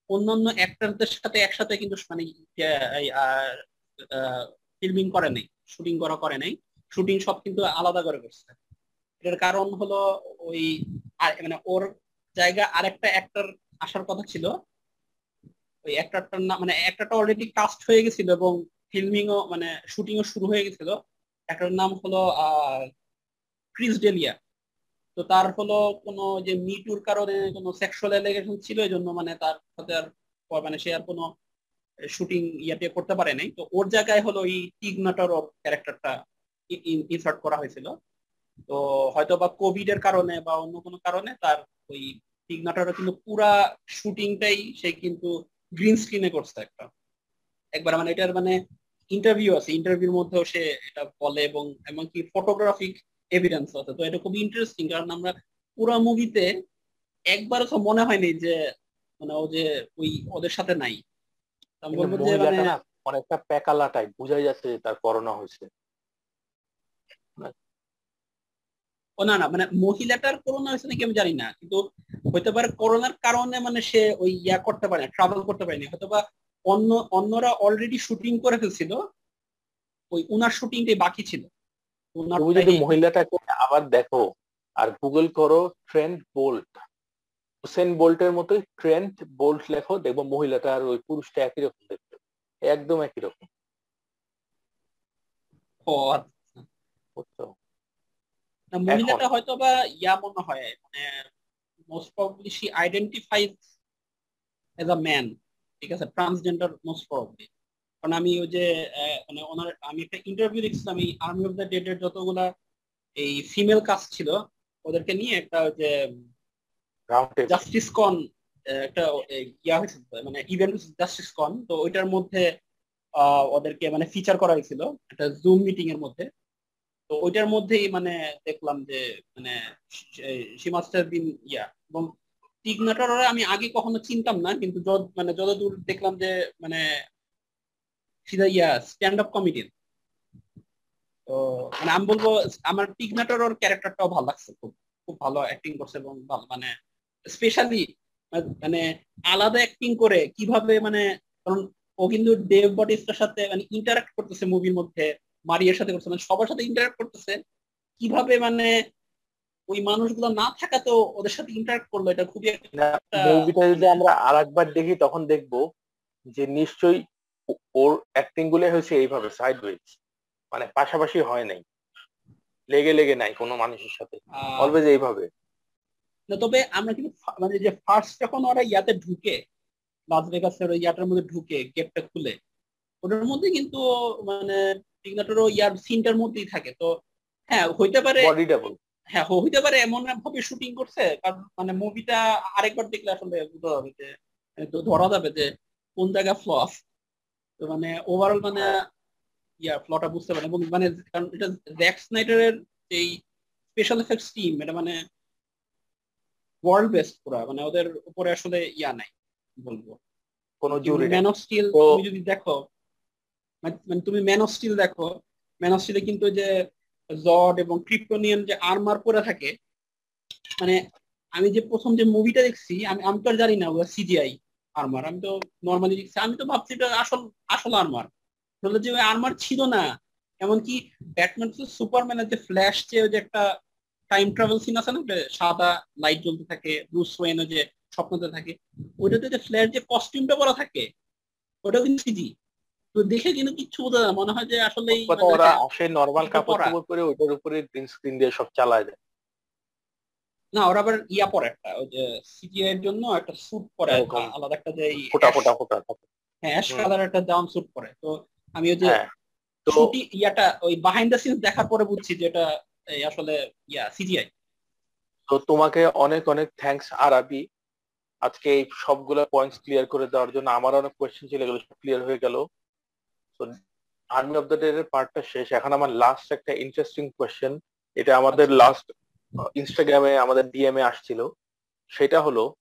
অন্যান্য অ্যাক্টরদের সাথে একসাথে কিন্তু মানে ফিল্মিং করে নাই শুটিং করা করে নাই। শুটিং সব কিন্তু আলাদা করে করছে। এটার কারণ হলো ওই মানে ওর জায়গা আরেকটা অ্যাক্টর আসার কথা ছিল। ওই অ্যাক্টরটার নাম মানে অ্যাক্টরটা অলরেডি কাস্ট হয়ে গেছিল এবং ফিল্মিংও মানে শুটিংও শুরু হয়ে গেছিল। একটার নাম হলো ক্রিস ডেলিয়া। তো তার হলো কোনো যে মিটুর কারণে কোনো সেক্সুয়াল অ্যালিগেশন ছিল, এই জন্য মানে তার সাথে আর মানে সে আর কোনো শুটিং ইয়াতে করতে পারে নাই। তো ওর জায়গায় হলো ওই টিগনাটার ক্যারেক্টারটা ইনসার্ট করা হয়েছিল। তো হয়তো বা কোভিড এর কারণে বা অন্য কোনো কারণে তার ওই টিগনাটারও কিন্তু পুরা শুটিংটাই সে কিন্তু গ্রিন স্ক্রিনে করছে একটা। একবার মানে এটার মানে ইন্টারভিউ আছে ইন্টারভিউর মধ্যেও সে এটা বলে এবং এমনকি ফটোগ্রাফিক এভিডেন্স আছে। তো এটা খুব ইন্টারেস্টিং কারণ আমরা পুরো মুভিতে একবারও তো মনে হয়নি যে মানে ও যে ওই ওদের সাথে নাই। মানে অনেকটা প্যাকালা টাইপ বোঝাই যাচ্ছে যে তার করোনা হয়েছে। ও না না মানে মহিলাটার করোনা হয়েছে নাকি আমি জানি না কিন্তু হইতে পারে করোনার কারণে মানে সে ওই ইয়া করতে পারে ট্রাভেল করতে পারেনি। হয়তো বা অন্য অন্যরা অলরেডি শুটিং করে ফেলছিল ওই উনার শুটিংটাই বাকি ছিল। তুমি যদি মহিলাটাকে আবার দেখো আর গুগল করো ট্রেন্ড বোল্ট হোসেন বোল্টের মতোই ট্রেন্ড বোল্ট লেখো দেখব মহিলাটা আর ওই পুরুষটা একই রকম দেখতে। একদম একই রকম। ও আচ্ছা। মহিলাটা হয়তো বা ইয়া মনে হয় মানে most probably she identifies as a man ঠিক আছে? ট্রান্সজেন্ডার মোস্ট প্রবলি কারণ আমি ওই যে মানে ওনার আমি একটা ইন্টারভিউ দেখছিলাম এই আর্মি অফ দ্য ডেডের যতগুলা এই ফিমেল কাস্ট ছিল ওদেরকে নিয়ে একটা যে জাস্টিস কন একটা ইয়া হয়েছিল মানে ইভেন্ট জাস্টিস কন তো ওইটার মধ্যে ওদেরকে মানে ফিচার করা হয়েছিল একটা জুম মিটিং এর মধ্যে। তো ওইটার মধ্যেই মানে দেখলাম যে মানে সি মাস্টার বিন ইয়া এবং টিগনাটার আমি আগে কখনো চিনতাম না কিন্তু মানে যতদূর দেখলাম যে মানে ইয়া স্ট্যান্ড আপ কমেডিয়ান তো মানে আমি বলব, আমার টিগনাটার ওর ক্যারেক্টারটাও ভালো লাগছে, খুব খুব ভালো অ্যাক্টিং করছে এবং মানে স্পেশালি মানে আলাদা অ্যাক্টিং করে কীভাবে মানে কারণ ও কিন্তু ডেভ বটিস্টার সাথে মানে ইন্টারাক্ট করতেছে মুভির মধ্যে মারিয়ার সাথে করছে মানে সবার সাথে ইন্টারাক্ট করতেছে, কীভাবে মানে ওই মানুষগুলো না থাকাতেও ওদের সাথে ইন্টারাক্ট করল, এটা খুবই মুভিটা যদি আমরা আরেকবার দেখি, তখন দেখব যে নিশ্চয়ই ওর অ্যাক্টিংগুলো হয়েছে এইভাবে সাইড ওয়েজ মানে পাশাপাশি হয় নাই। লেগে লেগে নাই কোনো মানুষের সাথে। অলওয়েজ এইভাবে। না তবে আমরা কিন্তু মানে যে ফার্স্ট যখন ওরা ইয়াতে ঢুকে লাস ভেগাসের ওই ইয়াটার মধ্যে ঢুকে গেটটা খুলে ওটার মধ্যে কিন্তু মানে টিগনাটোরও ইয়ার সিনটার মধ্যেই থাকে। তো হ্যাঁ হইতে পারে বডি ডাবল হ্যাঁ হইতে পারে এমন ভাবে শুটিং করছে কারণ মানে মুভিটা আরেকবার দেখলে আসলে বুঝতে হবে যে ধরা যাবে যে কোন জায়গা ফ্লস তো মানে ওভারঅল মানে হ্যাঁ। ইয়া ফ্লটা বুঝতে পারে এবং মানে কারণ এটা জ্যাক স্নাইডারের এই স্পেশাল এফেক্টস টিম এটা মানে ওয়ার্ল্ড বেস্ট পুরা। মানে ওদের উপরে আসলে ইয়া নাই বলব? কোন জুরি ম্যান অফ স্টিল তুমি যদি দেখো মানে তুমি ম্যান অফ স্টিল দেখো ম্যান অফ স্টিলে কিন্তু যে জড এবং ক্রিপ্টোনিয়ান যে আর্মার পরে থাকে মানে আমি যে প্রথম যে মুভিটা দেখছি আমি আমি তো আর জানি না সিজিআই আর্মার আমি তো নর্মালি আমি তো ভাবছি এটা আসল আসল আর্মার বলল যে আর্মার ছিল না। এমনকি ব্যাটম্যান সুপারম্যানের যে ফ্ল্যাশ যে যে একটা টাইম ট্রাভেল সিন আছে না সাদা লাইট জ্বলতে থাকে ব্রুস ওয়েনও যে স্বপ্নতে থাকে ওইটাতে যে ফ্ল্যাশ যে কস্টিউমটা পরা থাকে ওটাও কিন্তু সিজি তো দেখে কিন্তু কিচ্ছু বোঝা যায় মনে হয় যে আসলে ওরা আসে নরমাল কাপড় চোপড় পরে ওইটার উপরে গ্রিন স্ক্রিন দিয়ে সব চালায় দেয়। না ওরা আবার ইয়া পরে একটা ওই যে সিজিআই এর জন্য একটা স্যুট পরে আলাদা একটা যে ফোটা ফোটা ফোটা হ্যাঁ অ্যাশ কালার একটা ডাউন স্যুট পরে। তো আমি ওই যে তো ইয়াটা ওই বিহাইন্ড দ্য সিনস দেখার পরে বুঝছি যে এটা আসলে ইয়া সিজিআই তো তোমাকে অনেক অনেক থ্যাঙ্কস আরাবি। আজকে এই সবগুলো পয়েন্টস ক্লিয়ার করে দেওয়ার জন্য আমার অনেক কোয়েশ্চেন ছিল এগুলো ক্লিয়ার হয়ে গেল। তো আর্মি অফ দ্য ডে এর পার্টটা শেষ। এখন আমার লাস্ট একটা ইন্টারেস্টিং কোয়েশ্চেন এটা আমাদের লাস্ট ইনস্টাগ্রামে আমাদের ডিএমএ আসছিল। সেটা হলো,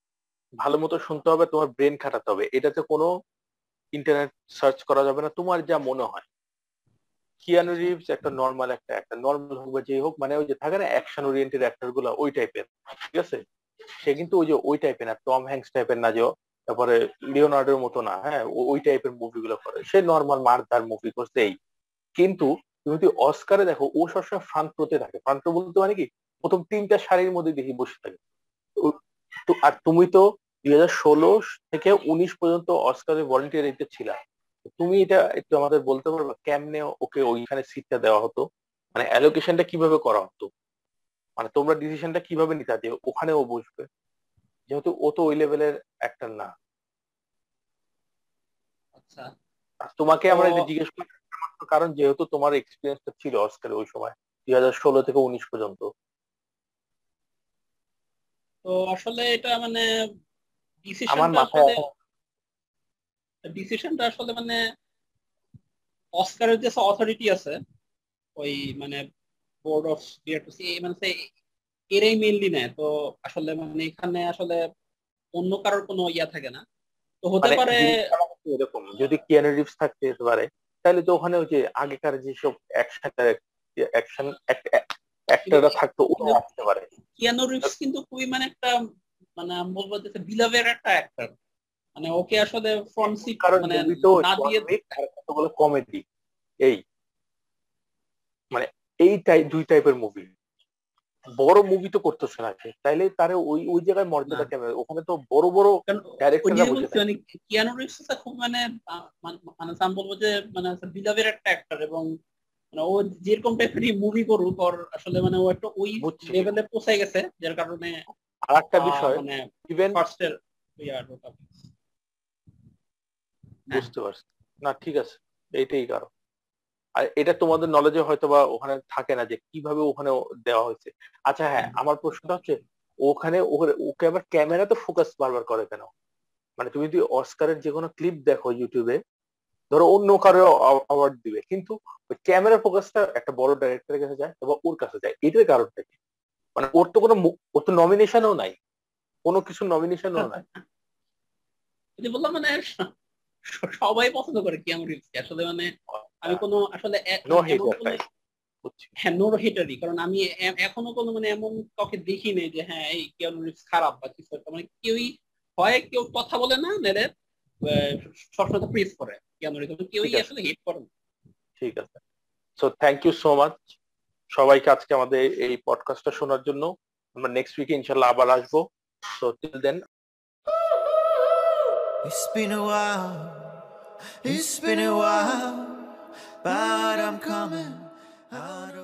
ভালো মতো শুনতে হবে, তোমার ব্রেন খাটাতে হবে। এটাতে কোনো ইন্টারনেট সার্চ করা যাবে না। তোমার যা মনে হয়। কিয়ানো রিভস একটা নর্মাল একটা একটা নর্মাল হোক বা যে হোক মানে ওই যে থাকে না অ্যাকশন ওরিয়েন্টেড অ্যাক্টরগুলো, ওই টাইপের ঠিক আছে? সে কিন্তু ওই যে ওই টাইপের না টম হ্যাংস টাইপের না যে, তারপরে লিওনার্ডোর মতো না হ্যাঁ? ওই টাইপের মুভিগুলো করে। সে নর্মাল মারধার মুভি করছে এই। কিন্তু তুমি যদি অস্কারে দেখো, ও সবসময় ফ্রন্ট প্রোতে থাকে। ফ্রন্ট প্রো বলতে মানে কি? প্রথম তিনটা শাড়ির মধ্যে দেখি বসে থাকে। আর তুমি তো দুই হাজার ষোলো থেকে উনিশ পর্যন্ত অস্কারে ভলেন্টিয়ারিতে ছিলা। তুমি এটা একটু আমাদের বলতে পারবে কেমনে ওকে ওইখানে সিটটা দেওয়া হতো? মানে অ্যালোকেশনটা কীভাবে করা হতো? মানে তোমরা ডিসিশনটা কীভাবে নিতে যে ওখানে ও বসবে? যেহেতু ও তো ওই লেভেলের একটা না। আচ্ছা। তোমাকে আমরা এটা জিজ্ঞেস করি কারণ যেহেতু তোমার এক্সপিরিয়েন্সটা ছিল অস্কারে ওই সময় দুই হাজার ষোলো থেকে উনিশ পর্যন্ত। তো আসলে এটা মানে ডিসিশনটা আসলে মানে অস্কারের যে অথরিটি আছে ওই মানে বোর্ড অফ মানে এরাই মেনলি নেয়। তো আসলে মানে এখানে আসলে অন্য কারোর কোনো ইয়া থাকে না। তো হতে মানে পারে এরকম যদি কিয়ানো রিভস থাকতে যেতে পারে তাহলে তো ওখানে ওই যে আগেকার যেসব অ্যাকশন অ্যাকশন অ্যাক্টররা থাকতো ওরা আসতে পারে। কিয়ানো রিভস কিন্তু খুবই মানে একটা মানে আমি বলব যে বিলাভের একটা অ্যাক্টর মানে ওকে আসলে ফ্রন্ট সিট মানে না দিয়ে কতগুলো কমেডি এই মানে এই টাইপ দুই টাইপের মুভি বড় মুভি তো করতেছে না তাইলে তার ওই ওই জায়গায় মর্যাদা না। কেমন? ওখানে তো বড় বড় ডাইরেক্টররা যে মানে কিয়ানো রিভস খুব মানে মানে আমি বলব যে মানে বিলাভের একটা অ্যাক্টর এবং মানে ও যেরকম টাইপের মুভি করুক ওর আসলে মানে ও একটা ওই। লেভেলে পৌঁছে গেছে যার কারণে আর একটা আহ, বিষয় মানে ইভেন ফার্স্টের ইয়ার বুঝতে পারছি। না ঠিক আছে। এইটাই কারণ। আর এটা তোমাদের নলেজে হয়তো বা ওখানে থাকে না যে কীভাবে ওখানে দেওয়া হয়েছে। আচ্ছা হ্যাঁ আমার প্রশ্নটা হচ্ছে ওখানে ওকে আবার ক্যামেরাতে ফোকাস বারবার করে কেন? মানে তুমি যদি অস্কারের যে কোনো ক্লিপ দেখো ইউটিউবে ধরো অন্য কারও অ্যাওয়ার্ড দিবে। কিন্তু ওই ক্যামেরা ফোকাসটা একটা বড় ডাইরেক্টরের কাছে যায় এবং ওর কাছে যায়। এটার কারণটা কি? মানে ওর তো কোনো ওর তো নমিনেশনও নাই। কোনো কিছু নমিনেশনও নাই। <laughs> যদি বললাম মানে সবাই পছন্দ করে কিয়ানো রিভস আসলে মানে আমি কোনো আসলে নো হ্যাঁ নোর হিটারই কারণ আমি এখনও কোনো মানে এমন কাউকে দেখি নেই যে হ্যাঁ এই কিয়ানো রিভস খারাপ বা কিছু একটা। মানে কেউই হয় কেউ কথা বলে না নেলে সবসময় তো প্রেস করে। কেউই ঠিক আছে। আসলে হিট করে না। ঠিক আছে। So thank you so much সবাইকে আজকে আমাদের এই পডকাস্টটা শোনার জন্য। আমরা নেক্সট উইকে ইনশাল্লাহ আবার আসব। So till then It's been a while, it's been a while, but I'm coming out